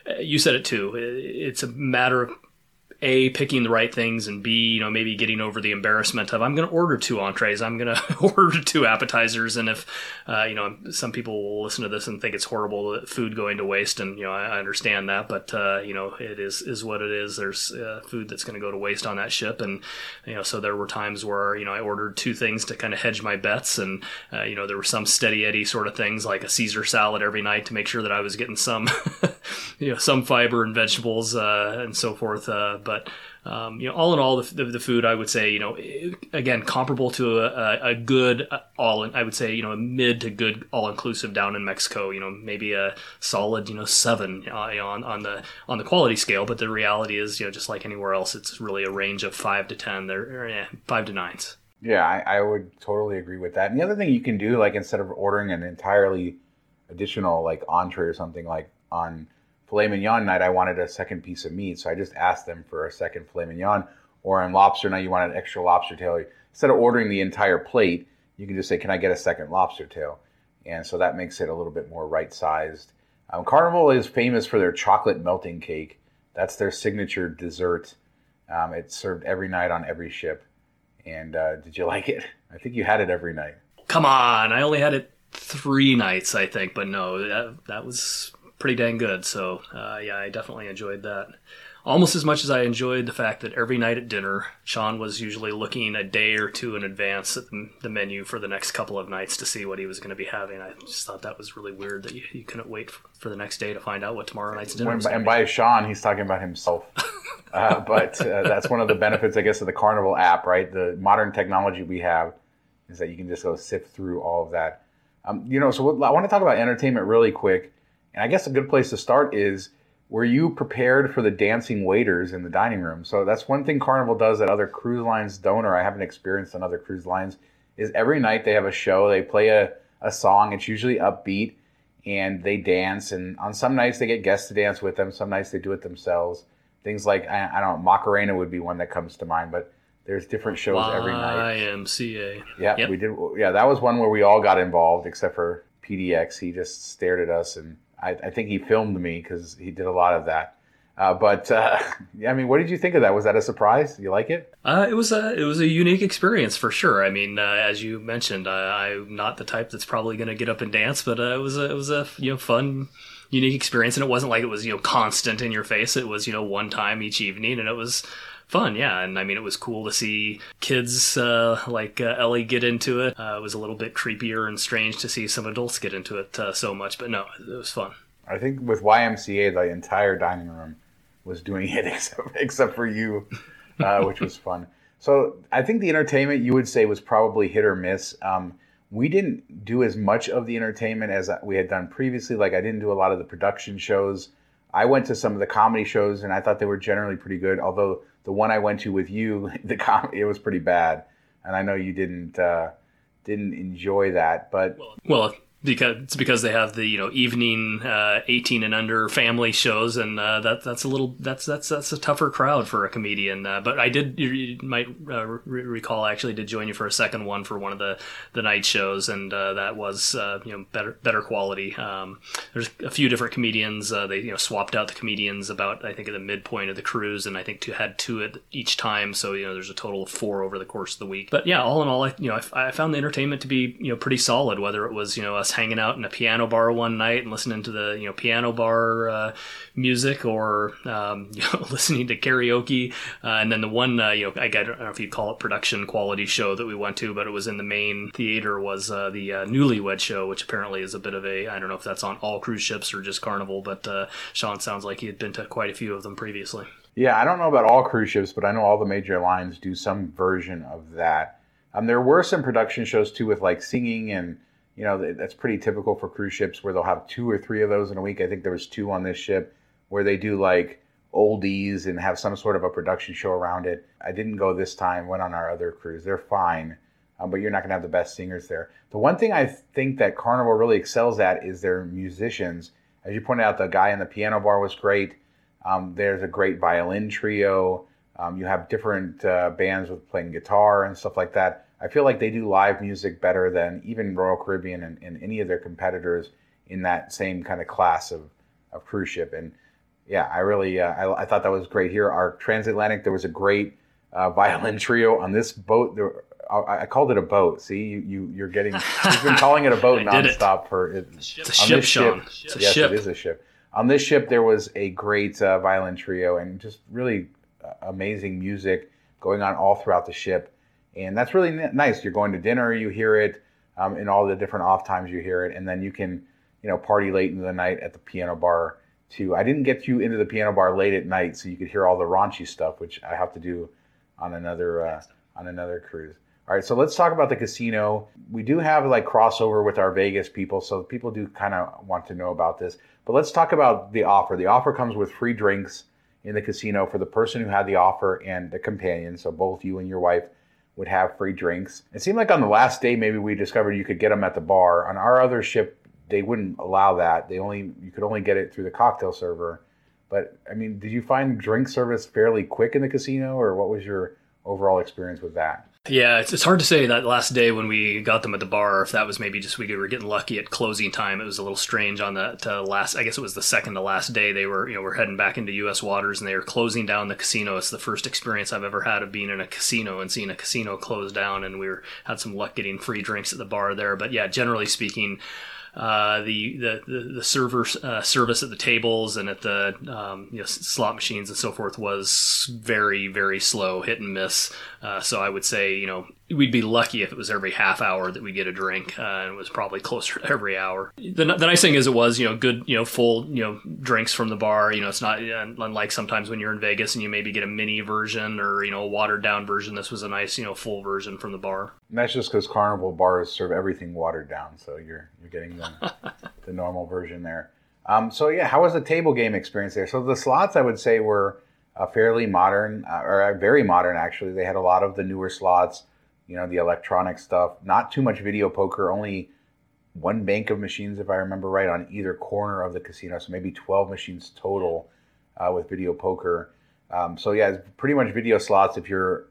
[SPEAKER 3] uh, you said it too. It's a matter of a picking the right things and b you know maybe getting over the embarrassment of i'm going to order two entrees. I'm going to order two appetizers. And if uh, you know some people will listen to this and think it's horrible food going to waste and you know i, I understand that but uh, you know it is is what it is. There's uh, food that's going to go to waste on that ship and you know so there were times where you know i ordered two things to kind of hedge my bets and uh, you know there were some steady eddy sort of things like a caesar salad every night to make sure that i was getting some you know some fiber and vegetables uh, and so forth but but um, you know, all in all, the, the, the, food I would say, you know, again, comparable to a, a good uh, all, I would say, you know, a mid to good all inclusive down in Mexico. You know, maybe a solid, you know, seven uh, on on the on the quality scale. But the reality is, you know, just like anywhere else, it's really a range of five to ten. There, yeah, five to nines.
[SPEAKER 2] Yeah, I, I would totally agree with that. And the other thing you can do, like instead of ordering an entirely additional like entree or something like on filet mignon night, I wanted a second piece of meat. So I just asked them for a second filet mignon. Or on lobster night, you want an extra lobster tail. Instead of ordering the entire plate, you can just say, Can I get a second lobster tail? And so that makes it a little bit more right sized. Um, Carnival is famous for their chocolate melting cake. That's their signature dessert. Um, it's served every night on every ship. And uh, did you like it? I think you had it every night.
[SPEAKER 3] Come on, I only had it three nights, I think, but no, that, that was pretty dang good. So uh, yeah, I definitely enjoyed that. Almost as much as I enjoyed the fact that every night at dinner, Shawn was usually looking a day or two in advance at the, the menu for the next couple of nights to see what he was going to be having. I just thought that was really weird that you, you couldn't wait for, for, the next day to find out what tomorrow night's dinner
[SPEAKER 2] was. And by Shawn, he's talking about himself. uh, but uh, that's one of the benefits, I guess, of the Carnival app, right? The modern technology we have is that you can just go sift through all of that. Um, you know, so I want to talk about entertainment really quick. And I guess a good place to start is were you prepared for the dancing waiters in the dining room? So that's one thing Carnival does that other cruise lines don't, or I haven't experienced on other cruise lines, is every night they have a show. They play a, a song. It's usually upbeat and they dance. And on some nights they get guests to dance with them. Some nights they do it themselves. Things like, I, I don't know, Macarena would be one that comes to mind, but there's different shows Y-M-C-A. every night.
[SPEAKER 3] YMCA.
[SPEAKER 2] Yeah, yep. we did. Yeah, that was one where we all got involved except for PDX. He just stared at us and I, I think he filmed me because he did a lot of that. Uh, but uh, I mean, what did you think of that? Was that a surprise? You like it?
[SPEAKER 3] Uh, it was a it was a unique experience for sure. I mean, uh, as you mentioned, I, am not the type that's probably going to get up and dance, but uh, it was a, it was a you know fun, unique experience, and it wasn't like it was you know constant in your face. It was you know one time each evening, and it was fun, yeah. And I mean, it was cool to see kids uh, like uh, Ellie get into it. Uh, it was a little bit creepier and strange to see some adults get into it uh, so much, but no, it was fun.
[SPEAKER 2] I think with YMCA, the entire dining room was doing it except, except for you, uh, which was fun. So I think the entertainment you would say was probably hit or miss. Um, we didn't do as much of the entertainment as we had done previously. Like I didn't do a lot of the production shows. I went to some of the comedy shows and I thought they were generally pretty good. Although the one I went to with you, the com- it was pretty bad, and I know you didn't uh, didn't enjoy that. But
[SPEAKER 3] well, because it's because they have the you know evening uh, 18 and under family shows and uh, that that's a little that's that's that's a tougher crowd for a comedian uh, but I did you, you might uh, re- recall I actually did join you for a second one for one of the the night shows and uh, that was uh, you know better better quality. Um, there's a few different comedians they you know swapped out the comedians about I think at the midpoint of the cruise and I think two had two at each time so you know there's a total of four over the course of the week. But yeah all in all I you know I, I found the entertainment to be you know pretty solid whether it was you know hanging out in a piano bar one night and listening to the you know piano bar uh, music or um, you know, listening to karaoke. Uh, and then the one uh, you know I, don't know if you call it production quality show that we went to, but it was in the main theater was uh, the uh, Newlywed Show, which apparently is a bit of a I don't know if that's on all cruise ships or just Carnival, but Shawn sounds like he had been to quite a few of them previously.
[SPEAKER 2] Yeah, I don't know about all cruise ships, but I know all the major lines do some version of that. Um, there were some production shows too with like singing and you know that's pretty typical for cruise ships where they'll have two or three of those in a week. I think there was two on this ship where they do like oldies and have some sort of a production show around it. I didn't go this time. Went on our other cruise. They're fine, um, but you're not going to have the best singers there. The one thing I think that Carnival really excels at is their musicians. As you pointed out, the guy in the piano bar was great. Um, there's a great violin trio. Um, you have different uh, bands with playing guitar and stuff like that. I feel like they do live music better than even Royal Caribbean and, and any of their competitors in that same kind of class of, of cruise ship. And yeah, I really uh, I, I, thought that was great here. Our transatlantic, there was a great uh, violin trio on this boat. There, I, I, called it a boat. See, you, you you're getting you've been calling it a boat nonstop for
[SPEAKER 3] it. It's a ship, Shawn. It's a
[SPEAKER 2] yes,
[SPEAKER 3] ship.
[SPEAKER 2] it is a ship. On this ship, there was a great uh, violin trio and just really uh, amazing music going on all throughout the ship and that's really nice. You're going to dinner, you hear it, um, in all the different off times you hear it, and then you can, you know, party late into the night at the piano bar too. I didn't get you into the piano bar late at night, so you could hear all the raunchy stuff, which I have to do on another uh, on another cruise. All right, so let's talk about the casino. We do have like crossover with our Vegas people, so people do kind of want to know about this. But let's talk about the offer. The offer comes with free drinks in the casino for the person who had the offer and the companion, so both you and your wife would have free drinks. It seemed like on the last day maybe we discovered you could get them at the bar. On our other ship, they wouldn't allow that. They only you could only get it through the cocktail server. But I mean, did you find drink service fairly quick in the casino, or what was your overall experience with that?
[SPEAKER 3] Yeah, it's, it's hard to say that last day when we got them at the bar if that was maybe just we were getting lucky at closing time. It was a little strange on that last. I guess it was the second to last day. They were you know we're heading back into U.S. waters and they were closing down the casino. It's the first experience I've ever had of being in a casino and seeing a casino close down. And we were had some luck getting free drinks at the bar there. But yeah, generally speaking. Uh, the, the the server uh, service at the tables and at the um, you know, slot machines and so forth was very very slow, hit and miss. Uh, so I would say you know we'd be lucky if it was every half hour that we get a drink, uh, and it was probably closer to every hour. The, the nice thing is it was you know good you know full you know drinks from the bar. You know it's not unlike sometimes when you're in Vegas and you maybe get a mini version or you know a watered down version. This was a nice you know full version from the bar.
[SPEAKER 2] And that's just because Carnival bars serve everything watered down, so you're you're getting the, the normal version there. Um, so yeah, how was the table game experience there? So the slots I would say were uh, fairly modern, uh, or uh, very modern actually. They had a lot of the newer slots you know, the electronic stuff. Not too much video poker, only one bank of machines, if I remember right, on either corner of the casino. So maybe 12 machines total uh, with video poker. Um, so yeah, it's pretty much video slots if you're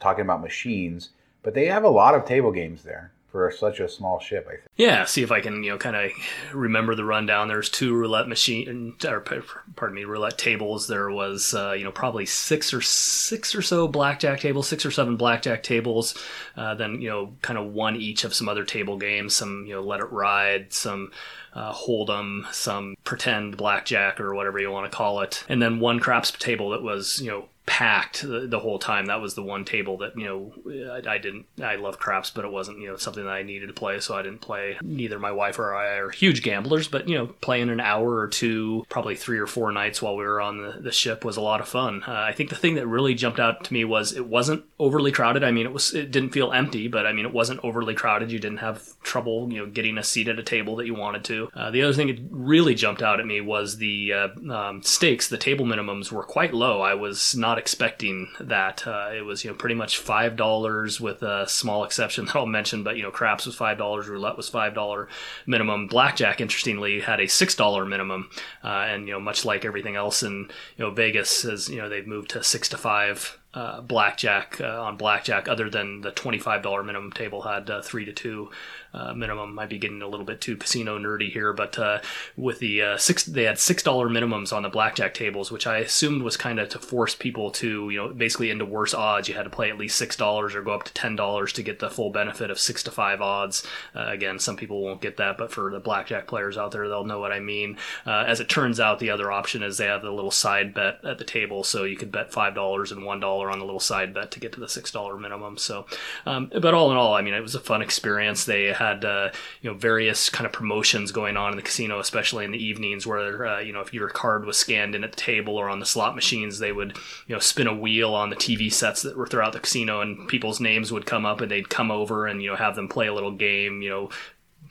[SPEAKER 2] talking about machines. But they have a lot of table games there for such a small ship. I think.
[SPEAKER 3] Yeah, see if I can you know kind of remember the rundown. There's two roulette machine or pardon me roulette tables. There was uh, you know probably six or six or so blackjack tables, six or seven blackjack tables. Uh, then you know kind of one each of some other table games, some you know let it ride, some uh, hold'em, some pretend blackjack or whatever you want to call it, and then one craps table that was you know packed the, the, whole time. That was the one table that you know I, I, didn't. I love craps, but it wasn't you know something that I needed to play, so I didn't play. Neither my wife or I are huge gamblers, but you know playing an hour or two, probably three or four nights while we were on the, the ship was a lot of fun. Uh, I think the thing that really jumped out to me was it wasn't overly crowded. I mean, it was it didn't feel empty, but I mean it wasn't overly crowded. You didn't have trouble you know getting a seat at a table that you wanted to. Uh, the other thing that really jumped out at me was the uh, um, stakes. The table minimums were quite low. I was not expecting that. Uh, it was you know pretty much five dollars with a small exception that I'll mention, but you know craps was five dollars, roulette was five dollar minimum. Blackjack, interestingly, had a six dollar minimum, uh, and you know much like everything else in you know Vegas, as you know they've moved to six to five uh, blackjack uh, on blackjack other than the $25 minimum table had uh, three to two uh, minimum. Might be getting a little bit too casino nerdy here, but uh, with the uh, six, they had six dollar minimums on the blackjack tables, which I assumed was kind of to force people to, you know, basically into worse odds. You had to play at least six dollars or go up to ten dollars to get the full benefit of six to five odds. Uh, again, some people won't get that, but for the blackjack players out there, they'll know what I mean. Uh, as it turns out, the other option is they have the little side bet at the table, so you could bet five dollars and one dollar on the little side bet to get to the six dollar minimum. So, um, but all in all, I mean, it was a fun experience. They had uh, you know various kind of promotions going on in the casino, especially in the evenings, where uh, you know if your card was scanned in at the table or on the slot machines, they would you know spin a wheel on the TV sets that were throughout the casino, and people's names would come up, and they'd come over and you know have them play a little game, you know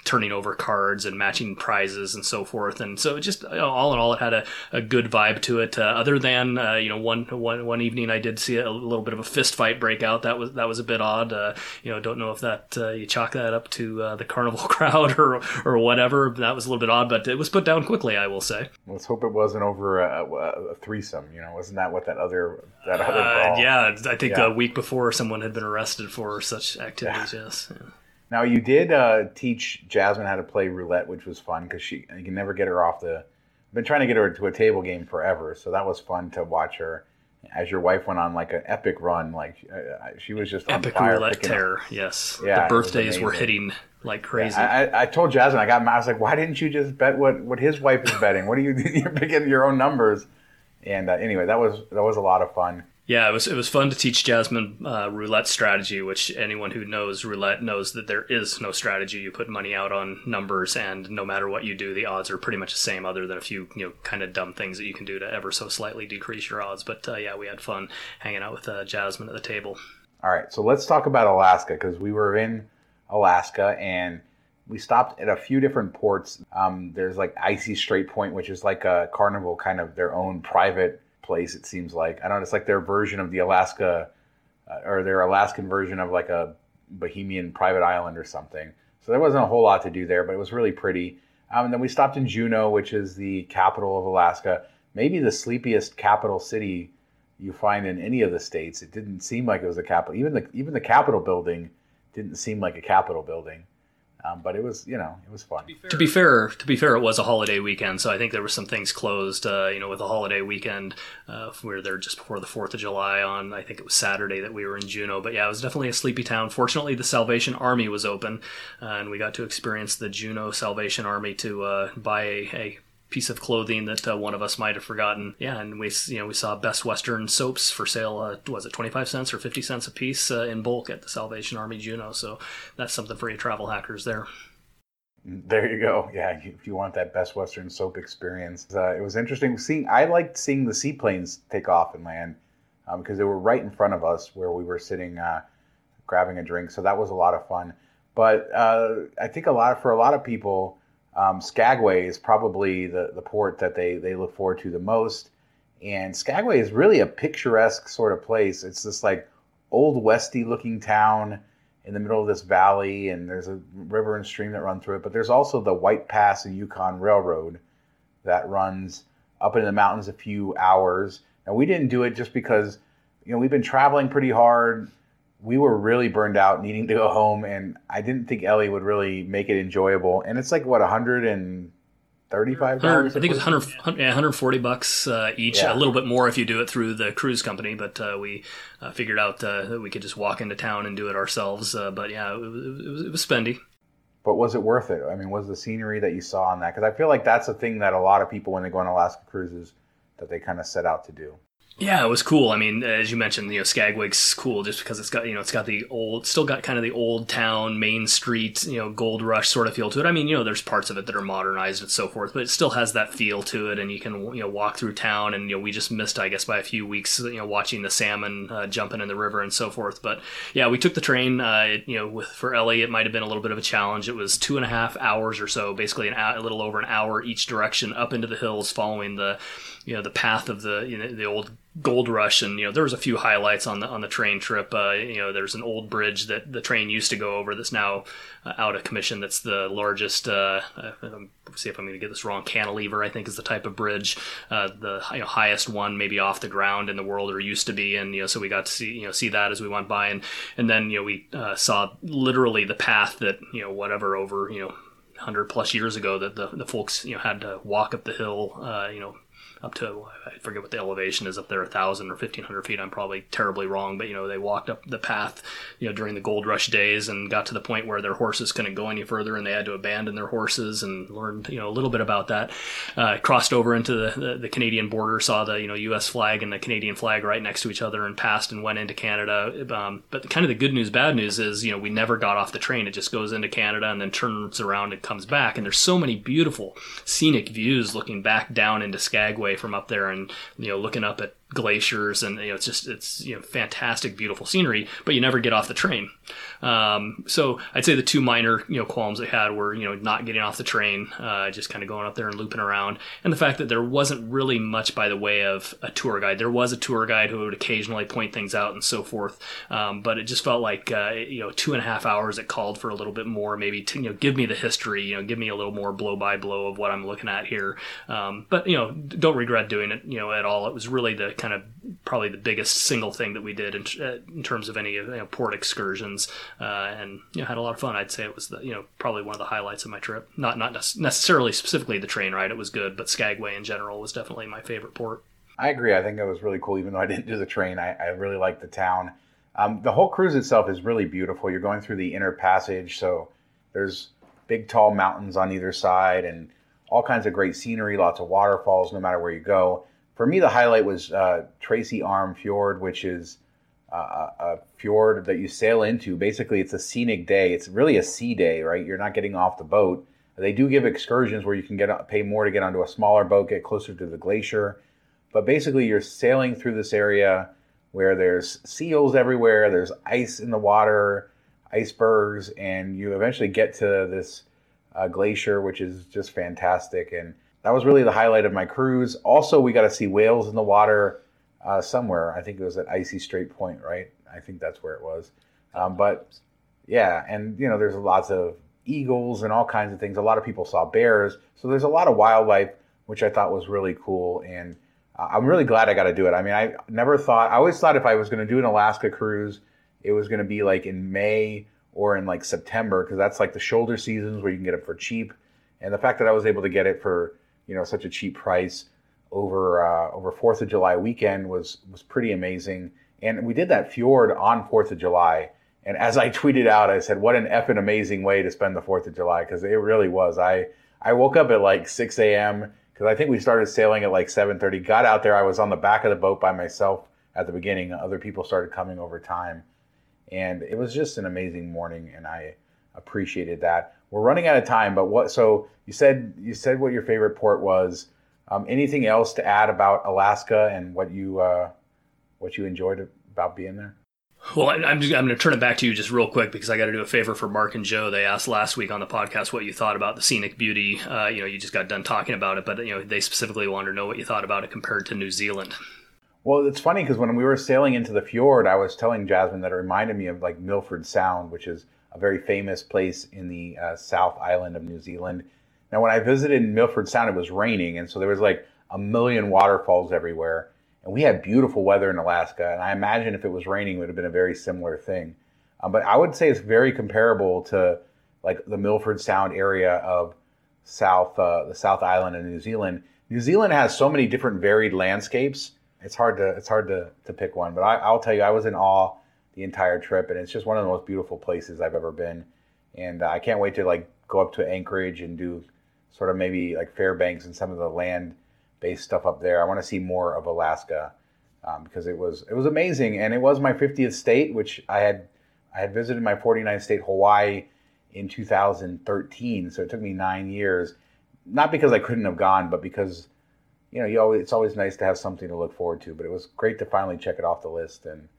[SPEAKER 3] turning over cards and matching prizes and so forth. And so just you know, all in all, it had a, a good vibe to it. Uh, other than uh, you know one, one one evening, I did see a little bit of a fist fight break out. That was that was a bit odd. Uh, you know, don't know if that uh, you chalk that up to uh, the carnival crowd or or whatever. That was a little bit odd, but it was put down quickly. I will say.
[SPEAKER 2] Let's hope it wasn't over a, a threesome. You know, wasn't that what that other that other uh, brawl?
[SPEAKER 3] Yeah, I think yeah. a week before someone had been arrested for such activities. Yeah. Yes. Yeah.
[SPEAKER 2] Now you did uh, teach Jasmine how to play roulette, which was fun because she you can never get her off the. I've been trying to get her to a table game forever, so that was fun to watch her. As your wife went on like an epic run, like uh, she was just
[SPEAKER 3] epic roulette terror. Yes, yeah, the birthdays were hitting like crazy.
[SPEAKER 2] Yeah, I, I, told Jasmine I got. I was like, why didn't you just bet what what his wife is betting? What are you you're picking your own numbers? And uh, anyway, that was that was a lot of fun.
[SPEAKER 3] Yeah, it was it was fun to teach Jasmine uh, roulette strategy, which anyone who knows roulette knows that there is no strategy. You put money out on numbers, and no matter what you do, the odds are pretty much the same, other than a few you know kind of dumb things that you can do to ever so slightly decrease your odds. But uh, yeah, we had fun hanging out with uh, Jasmine at the table.
[SPEAKER 2] All right, so let's talk about Alaska because we were in Alaska and we stopped at a few different ports. Um, there's like Icy Strait Point, which is like a carnival, kind of their own private place. It seems like I don't know. It's like their version of the Alaska, uh, or their Alaskan version of like a Bahamian private island or something. So there wasn't a whole lot to do there, but it was really pretty. Um, and then we stopped in Juneau, which is the capital of Alaska, maybe the sleepiest capital city you find in any of the states. It didn't seem like it was a capital. Even the even the Capitol building didn't seem like a Capitol building. Um, but it was, you know, it was fun.
[SPEAKER 3] To be fair, to be fair, it was a holiday weekend, so I think there were some things closed. Uh, you know, with a holiday weekend, uh, we were there just before the Fourth of July on, I think it was Saturday that we were in Juneau. But yeah, it was definitely a sleepy town. Fortunately, the Salvation Army was open, uh, and we got to experience the Juneau Salvation Army to uh, buy a, a piece of clothing that uh, one of us might have forgotten. Yeah, and we you know we saw Best Western soaps for sale. Uh, was it twenty five cents or fifty cents a piece uh, in bulk at the Salvation Army Juneau? So that's something for you travel hackers there.
[SPEAKER 2] There you go. Yeah, if you want that Best Western soap experience, uh, it was interesting seeing. I liked seeing the seaplanes take off and land um, because they were right in front of us where we were sitting, uh, grabbing a drink. So that was a lot of fun. But I think a lot for a lot of people um, Skagway is probably the, the port that they, they look forward to the most. And Skagway is really a picturesque sort of place. It's this like old westy looking town in the middle of this valley, and there's a river and stream that run through it. But there's also the White Pass and Yukon Railroad that runs up in the mountains a few hours. And we didn't do it just because, you know, we've been traveling pretty hard we were really burned out, needing to go home, and I didn't think Ellie would really make it enjoyable. And it's like what 135 dollars.
[SPEAKER 3] I think it's 100, yeah, 140 bucks uh, each. Yeah. A little bit more if you do it through the cruise company, but uh, we uh, figured out uh, that we could just walk into town and do it ourselves. Uh, but yeah, it, it, was, it was spendy.
[SPEAKER 2] But was it worth it? I mean, was the scenery that you saw on that? Because I feel like that's a thing that a lot of people, when they go on Alaska cruises, that they kind of set out to do.
[SPEAKER 3] Yeah, it was cool. I mean, as you mentioned, you know, Skagway's cool just because it's got, you know, it's got the old, still got kind of the old town, main street, you know, gold rush sort of feel to it. I mean, you know, there's parts of it that are modernized and so forth, but it still has that feel to it. And you can, you know, walk through town and, you know, we just missed, I guess, by a few weeks, you know, watching the salmon uh, jumping in the river and so forth. But yeah, we took the train, uh, it, you know, with, for Ellie, it might have been a little bit of a challenge. It was two and a half hours or so, basically an, a little over an hour each direction up into the hills following the, you know, the path of the, you know, the old gold rush and you know there was a few highlights on the on the train trip uh, you know there's an old bridge that the train used to go over that's now uh, out of commission that's the largest uh, uh see if I'm going to get this wrong cantilever I think is the type of bridge uh, the you know, highest one maybe off the ground in the world or used to be and you know so we got to see you know see that as we went by and and then you know we uh, saw literally the path that you know whatever over you know 100 plus years ago that the, the folks you know had to walk up the hill you know up to I forget what the elevation is up there, a thousand or fifteen hundred feet. I'm probably terribly wrong, but you know they walked up the path, you know, during the gold rush days and got to the point where their horses couldn't go any further, and they had to abandon their horses and learned you know a little bit about that. Uh, crossed over into the, the, the, Canadian border, saw the you know U.S. flag and the Canadian flag right next to each other, and passed and went into Canada. Um, but kind of the good news, bad news is you know we never got off the train. It just goes into Canada and then turns around and comes back. And there's so many beautiful scenic views looking back down into Skagway from up there, and you know looking up at glaciers and you know it's just it's you know fantastic beautiful scenery but you never get off the train. Um, so i'd say the two minor you know qualms i had were you know not getting off the train uh, just kind of going up there and looping around and the fact that there wasn't really much by the way of a tour guide. There was a tour guide who would occasionally point things out and so forth um, but it just felt like uh, you know two and a half hours it called for a little bit more maybe to you know give me the history you know give me a little more blow by blow of what i'm looking at here. Um, but you know don't regret doing it you know at all. It was really the kind of probably the biggest single thing that we did in, uh, in terms of any you know, port excursions, uh, and you know, had a lot of fun. I'd say it was the, you know probably one of the highlights of my trip. Not not necessarily specifically the train ride; it was good, but Skagway in general was definitely my favorite port.
[SPEAKER 2] I agree. I think it was really cool, even though I didn't do the train. I, I really liked the town. Um, the whole cruise itself is really beautiful. You're going through the inner passage, so there's big, tall mountains on either side, and all kinds of great scenery, lots of waterfalls, no matter where you go for me, the highlight was uh, Tracy Arm Fjord, which is uh, a fjord that you sail into. Basically, it's a scenic day. It's really a sea day, right? You're not getting off the boat. They do give excursions where you can get pay more to get onto a smaller boat, get closer to the glacier. But basically, you're sailing through this area where there's seals everywhere, there's ice in the water, icebergs, and you eventually get to this uh, glacier, which is just fantastic. And that was really the highlight of my cruise. Also, we got to see whales in the water uh, somewhere. I think it was at Icy Strait Point, right? I think that's where it was. Um, but yeah, and you know, there's lots of eagles and all kinds of things. A lot of people saw bears, so there's a lot of wildlife, which I thought was really cool. And uh, I'm really glad I got to do it. I mean, I never thought. I always thought if I was going to do an Alaska cruise, it was going to be like in May or in like September because that's like the shoulder seasons where you can get it for cheap. And the fact that I was able to get it for you know such a cheap price over uh, over Fourth of July weekend was was pretty amazing. And we did that fjord on Fourth of July. And as I tweeted out, I said, "What an effing amazing way to spend the Fourth of July!" Because it really was. I I woke up at like 6 a.m. because I think we started sailing at like 7:30. Got out there. I was on the back of the boat by myself at the beginning. Other people started coming over time, and it was just an amazing morning. And I appreciated that. We're running out of time, but what? So you said you said what your favorite port was. Um, anything else to add about Alaska and what you uh, what you enjoyed about being there?
[SPEAKER 3] Well, I'm just, I'm going to turn it back to you just real quick because I got to do a favor for Mark and Joe. They asked last week on the podcast what you thought about the scenic beauty. Uh, you know, you just got done talking about it, but you know, they specifically wanted to know what you thought about it compared to New Zealand.
[SPEAKER 2] Well, it's funny because when we were sailing into the fjord, I was telling Jasmine that it reminded me of like Milford Sound, which is a very famous place in the uh, South Island of New Zealand. Now, when I visited Milford Sound, it was raining, and so there was like a million waterfalls everywhere. And we had beautiful weather in Alaska, and I imagine if it was raining, it would have been a very similar thing. Um, but I would say it's very comparable to like the Milford Sound area of South uh, the South Island of New Zealand. New Zealand has so many different varied landscapes. It's hard to it's hard to, to pick one, but I, I'll tell you, I was in awe the entire trip, and it's just one of the most beautiful places I've ever been. And uh, I can't wait to like go up to Anchorage and do sort of maybe like Fairbanks and some of the land-based stuff up there. I want to see more of Alaska. um, because it was it was amazing, and it was my 50th state, which I had I had visited my 49th state, Hawaii, in 2013. So it took me nine years, not because I couldn't have gone, but because you know you always it's always nice to have something to look forward to. But it was great to finally check it off the list, and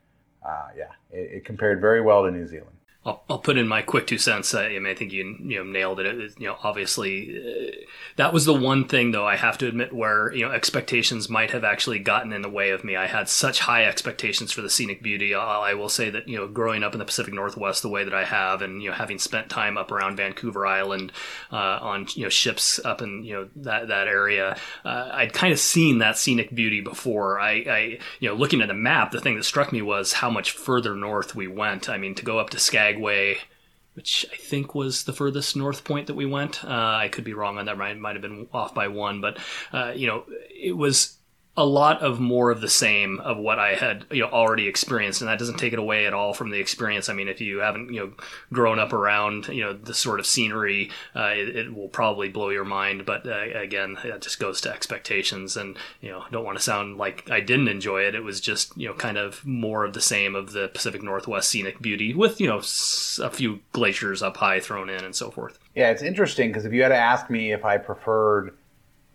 [SPEAKER 2] uh, yeah, it, it compared very well to New Zealand.
[SPEAKER 3] I'll, I'll put in my quick two cents. I, mean, I think you you know nailed it. it you know, obviously, uh, that was the one thing though I have to admit where you know expectations might have actually gotten in the way of me. I had such high expectations for the scenic beauty. I, I will say that you know, growing up in the Pacific Northwest the way that I have, and you know, having spent time up around Vancouver Island uh, on you know ships up in you know that that area, uh, I'd kind of seen that scenic beauty before. I, I you know, looking at the map, the thing that struck me was how much further north we went. I mean, to go up to Skag Skagway, which I think was the furthest north point that we went. Uh, I could be wrong on that. Might might have been off by one, but uh, you know, it was a lot of more of the same of what I had you know already experienced, and that doesn't take it away at all from the experience. I mean, if you haven't you know grown up around you know the sort of scenery, uh, it, it, will probably blow your mind. But uh, again, it just goes to expectations, and you know don't want to sound like I didn't enjoy it. It was just you know kind of more of the same of the Pacific Northwest scenic beauty with you know a few glaciers up high thrown in and so forth.
[SPEAKER 2] Yeah, it's interesting because if you had to ask me if I preferred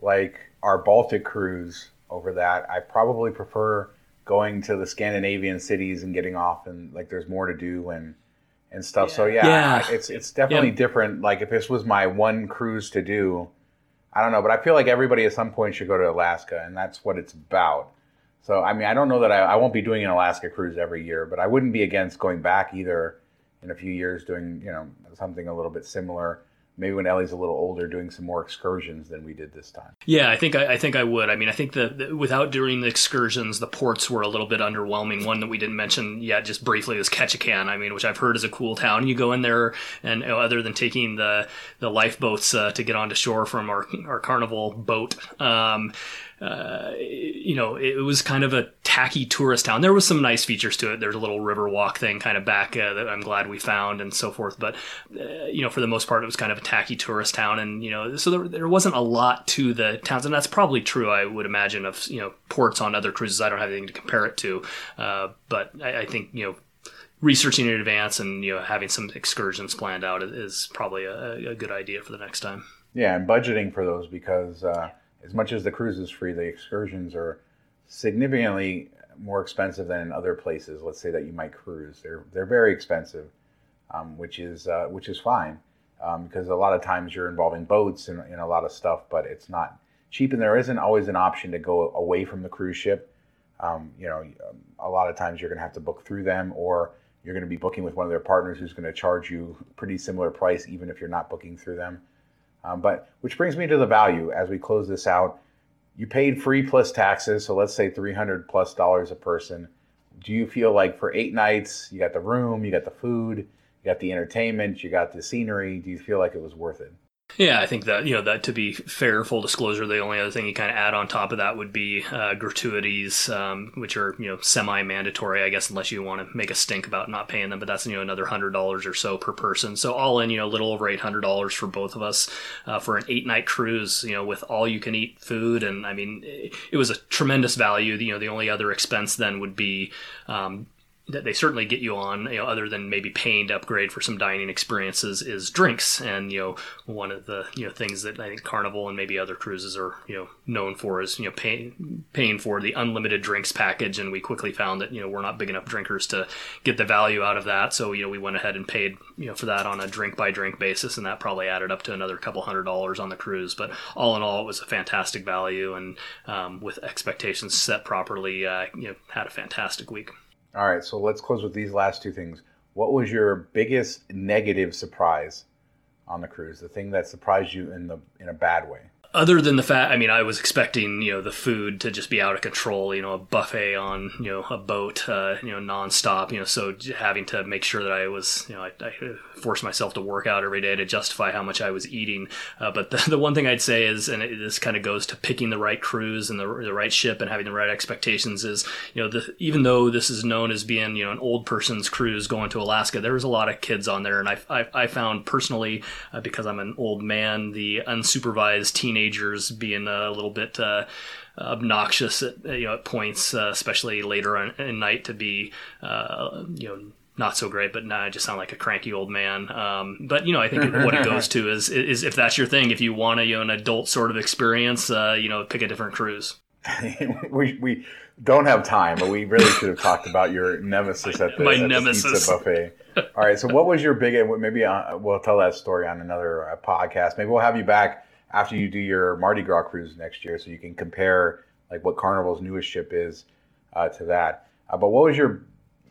[SPEAKER 2] like our Baltic cruise over that. I probably prefer going to the Scandinavian cities and getting off and like there's more to do and and stuff. Yeah. So yeah, yeah, it's it's definitely yeah. different. Like if this was my one cruise to do, I don't know, but I feel like everybody at some point should go to Alaska, and that's what it's about. So I mean, I don't know that I, I won't be doing an Alaska cruise every year, but I wouldn't be against going back either in a few years doing you know something a little bit similar maybe when Ellie's a little older, doing some more excursions than we did this time.
[SPEAKER 3] Yeah, I think I, I think I would. I mean, I think that without doing the excursions, the ports were a little bit underwhelming. One that we didn't mention yet, just briefly, was Ketchikan. I mean, which I've heard is a cool town. You go in there, and you know, other than taking the the lifeboats uh, to get onto shore from our our carnival boat. Um, uh, you know, it was kind of a tacky tourist town. There was some nice features to it. There's a little river walk thing kind of back uh, that I'm glad we found and so forth. But, uh, you know, for the most part, it was kind of a tacky tourist town. And, you know, so there, there wasn't a lot to the towns. And that's probably true, I would imagine, of, you know, ports on other cruises. I don't have anything to compare it to. Uh, but I, I think, you know, researching in advance and you know having some excursions planned out is probably a, a, good idea for the next time.
[SPEAKER 2] Yeah, and budgeting for those because uh, as much as the cruise is free, the excursions are significantly more expensive than in other places. Let's say that you might cruise; they're they're very expensive, um, which is uh, which is fine um, because a lot of times you're involving boats and, and, a lot of stuff, but it's not cheap, and there isn't always an option to go away from the cruise ship. Um, you know, a lot of times you're going to have to book through them, or you're going to be booking with one of their partners who's going to charge you pretty similar price, even if you're not booking through them. Um, but which brings me to the value as we close this out. You paid free plus taxes, so let's say 300 plus dollars a person. Do you feel like for eight nights, you got the room, you got the food, you got the entertainment, you got the scenery, do you feel like it was worth it?
[SPEAKER 3] Yeah, I think that you know that to be fair, full disclosure, the only other thing you kind of add on top of that would be uh, gratuities, um, which are you know semi-mandatory, I guess, unless you want to make a stink about not paying them. But that's you know another hundred dollars or so per person. So all in, you know, a little over eight hundred dollars for both of us uh, for an eight-night cruise. You know, with all you can eat food, and I mean, it was a tremendous value. You know, the only other expense then would be um, that they certainly get you on, you know, other than maybe paying to upgrade for some dining experiences, is drinks. And you know, one of the you know things that I think Carnival and maybe other cruises are you know known for is you know paying paying for the unlimited drinks package. And we quickly found that you know we're not big enough drinkers to get the value out of that. So you know we went ahead and paid you know for that on a drink by drink basis, and that probably added up to another couple hundred dollars on the cruise. But all in all, it was a fantastic value, and um, with expectations set properly, uh, you know had a fantastic week.
[SPEAKER 2] All right, so let's close with these last two things. What was your biggest negative surprise on the cruise? The thing that surprised you in the in a bad way?
[SPEAKER 3] Other than the fact, I mean, I was expecting you know the food to just be out of control. You know, a buffet on you know a boat, uh, you know, nonstop. You know, so having to make sure that I was, you know, I, I forced myself to work out every day to justify how much I was eating. Uh, but the, the one thing I'd say is, and it, this kind of goes to picking the right cruise and the, the right ship and having the right expectations. Is you know, the, even though this is known as being you know an old person's cruise going to Alaska, there was a lot of kids on there, and I I, I found personally uh, because I'm an old man, the unsupervised teenage teenagers being a little bit uh, obnoxious at you know at points, uh, especially later on in night, to be uh, you know not so great, but now I just sound like a cranky old man. Um, but you know, I think what it goes to is is if that's your thing, if you want a you know an adult sort of experience, uh, you know, pick a different cruise.
[SPEAKER 2] we we don't have time, but we really should have talked about your nemesis at the,
[SPEAKER 3] My
[SPEAKER 2] at
[SPEAKER 3] nemesis.
[SPEAKER 2] the pizza buffet. All right, so what was your big? Maybe uh, we'll tell that story on another uh, podcast. Maybe we'll have you back after you do your Mardi Gras cruise next year, so you can compare like what Carnival's newest ship is uh, to that. Uh, but what was your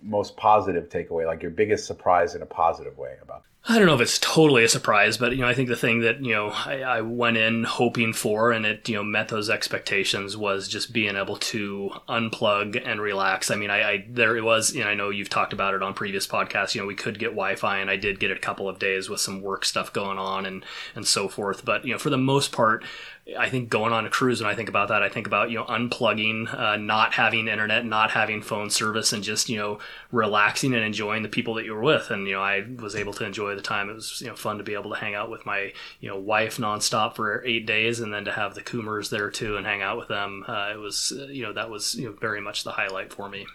[SPEAKER 2] most positive takeaway, like your biggest surprise in a positive way about?
[SPEAKER 3] I don't know if it's totally a surprise, but you know, I think the thing that you know I, I, went in hoping for, and it you know met those expectations, was just being able to unplug and relax. I mean, I, I there it was, and I know you've talked about it on previous podcasts. You know, we could get Wi-Fi, and I did get a couple of days with some work stuff going on and and so forth. But you know, for the most part, I think going on a cruise, when I think about that, I think about you know unplugging, uh, not having internet, not having phone service, and just you know relaxing and enjoying the people that you were with. And you know, I was able to enjoy the time. It was you know fun to be able to hang out with my you know wife nonstop for eight days, and then to have the Coomers there too and hang out with them. Uh, it was uh, you know that was you know very much the highlight for me.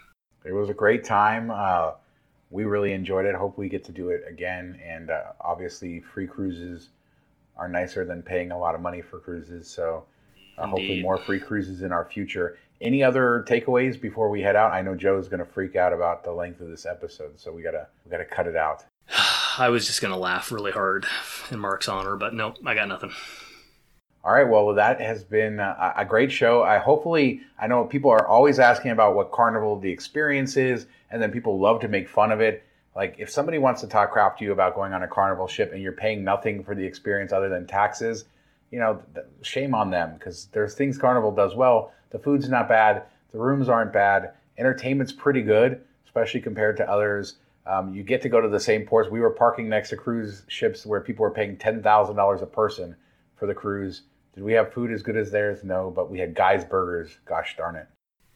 [SPEAKER 2] It was a great time. Uh, we really enjoyed it. Hope we get to do it again. And uh, obviously, free cruises are nicer than paying a lot of money for cruises. So uh, hopefully more free cruises in our future. Any other takeaways before we head out? I know Joe's going to freak out about the length of this episode, so we gotta we gotta cut it out.
[SPEAKER 3] I was just going to laugh really hard in Mark's honor, but no, I got nothing.
[SPEAKER 2] All right, well, that has been a, a great show. I hopefully I know people are always asking about what Carnival the experience is, and then people love to make fun of it. Like if somebody wants to talk crap to you about going on a carnival ship and you're paying nothing for the experience other than taxes, you know, shame on them because there's things Carnival does well. The food's not bad, the rooms aren't bad, entertainment's pretty good, especially compared to others. Um, you get to go to the same ports. We were parking next to cruise ships where people were paying ten thousand dollars a person for the cruise. Did we have food as good as theirs? No, but we had Guy's Burgers. Gosh darn it.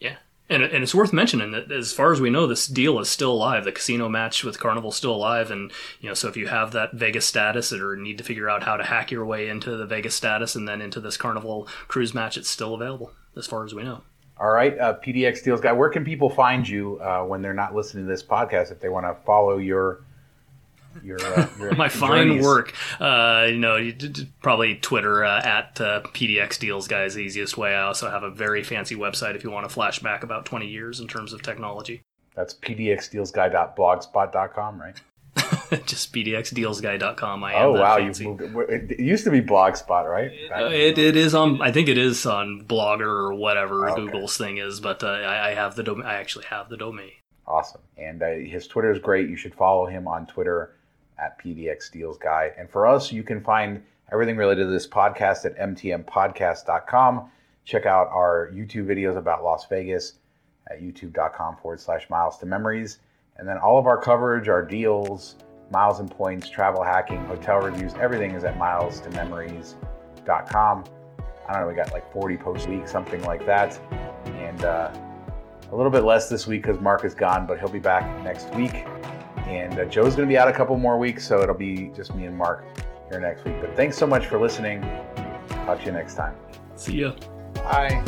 [SPEAKER 3] Yeah. And, and it's worth mentioning that as far as we know, this deal is still alive. The casino match with Carnival still alive, and you know, so if you have that Vegas status or need to figure out how to hack your way into the Vegas status and then into this Carnival cruise match, it's still available as far as we know.
[SPEAKER 2] All right, uh, PDX Deals guy, where can people find you uh, when they're not listening to this podcast if they want to follow your your, uh, your
[SPEAKER 3] my fine journeys. work. Uh, you know, you probably Twitter uh, at uh, PDX Deals Guy is the easiest way. I also have a very fancy website if you want to flash back about 20 years in terms of technology.
[SPEAKER 2] That's pdxdealsguy.blogspot.com, right?
[SPEAKER 3] Just pdxdealsguy.com. I
[SPEAKER 2] am. Oh wow, you've moved. It. it used to be Blogspot, right?
[SPEAKER 3] It, it is on. I think it is on Blogger or whatever. Google's thing is. But uh, I, I, have the domain. I actually have the domain.
[SPEAKER 2] Awesome, and uh, his Twitter is great. You should follow him on Twitter at PDX Deals Guy. And for us, you can find everything related to this podcast at mtmpodcast.com. Check out our YouTube videos about Las Vegas at youtube.com forward slash miles to memories. And then all of our coverage, our deals, miles and points, travel hacking, hotel reviews, everything is at miles to memories.com. I don't know, we got like 40 posts a week, something like that. And uh, a little bit less this week because Mark is gone, but he'll be back next week. And uh, Joe's going to be out a couple more weeks, so it'll be just me and Mark here next week. But thanks so much for listening. Talk to you next time.
[SPEAKER 3] See ya.
[SPEAKER 2] Bye.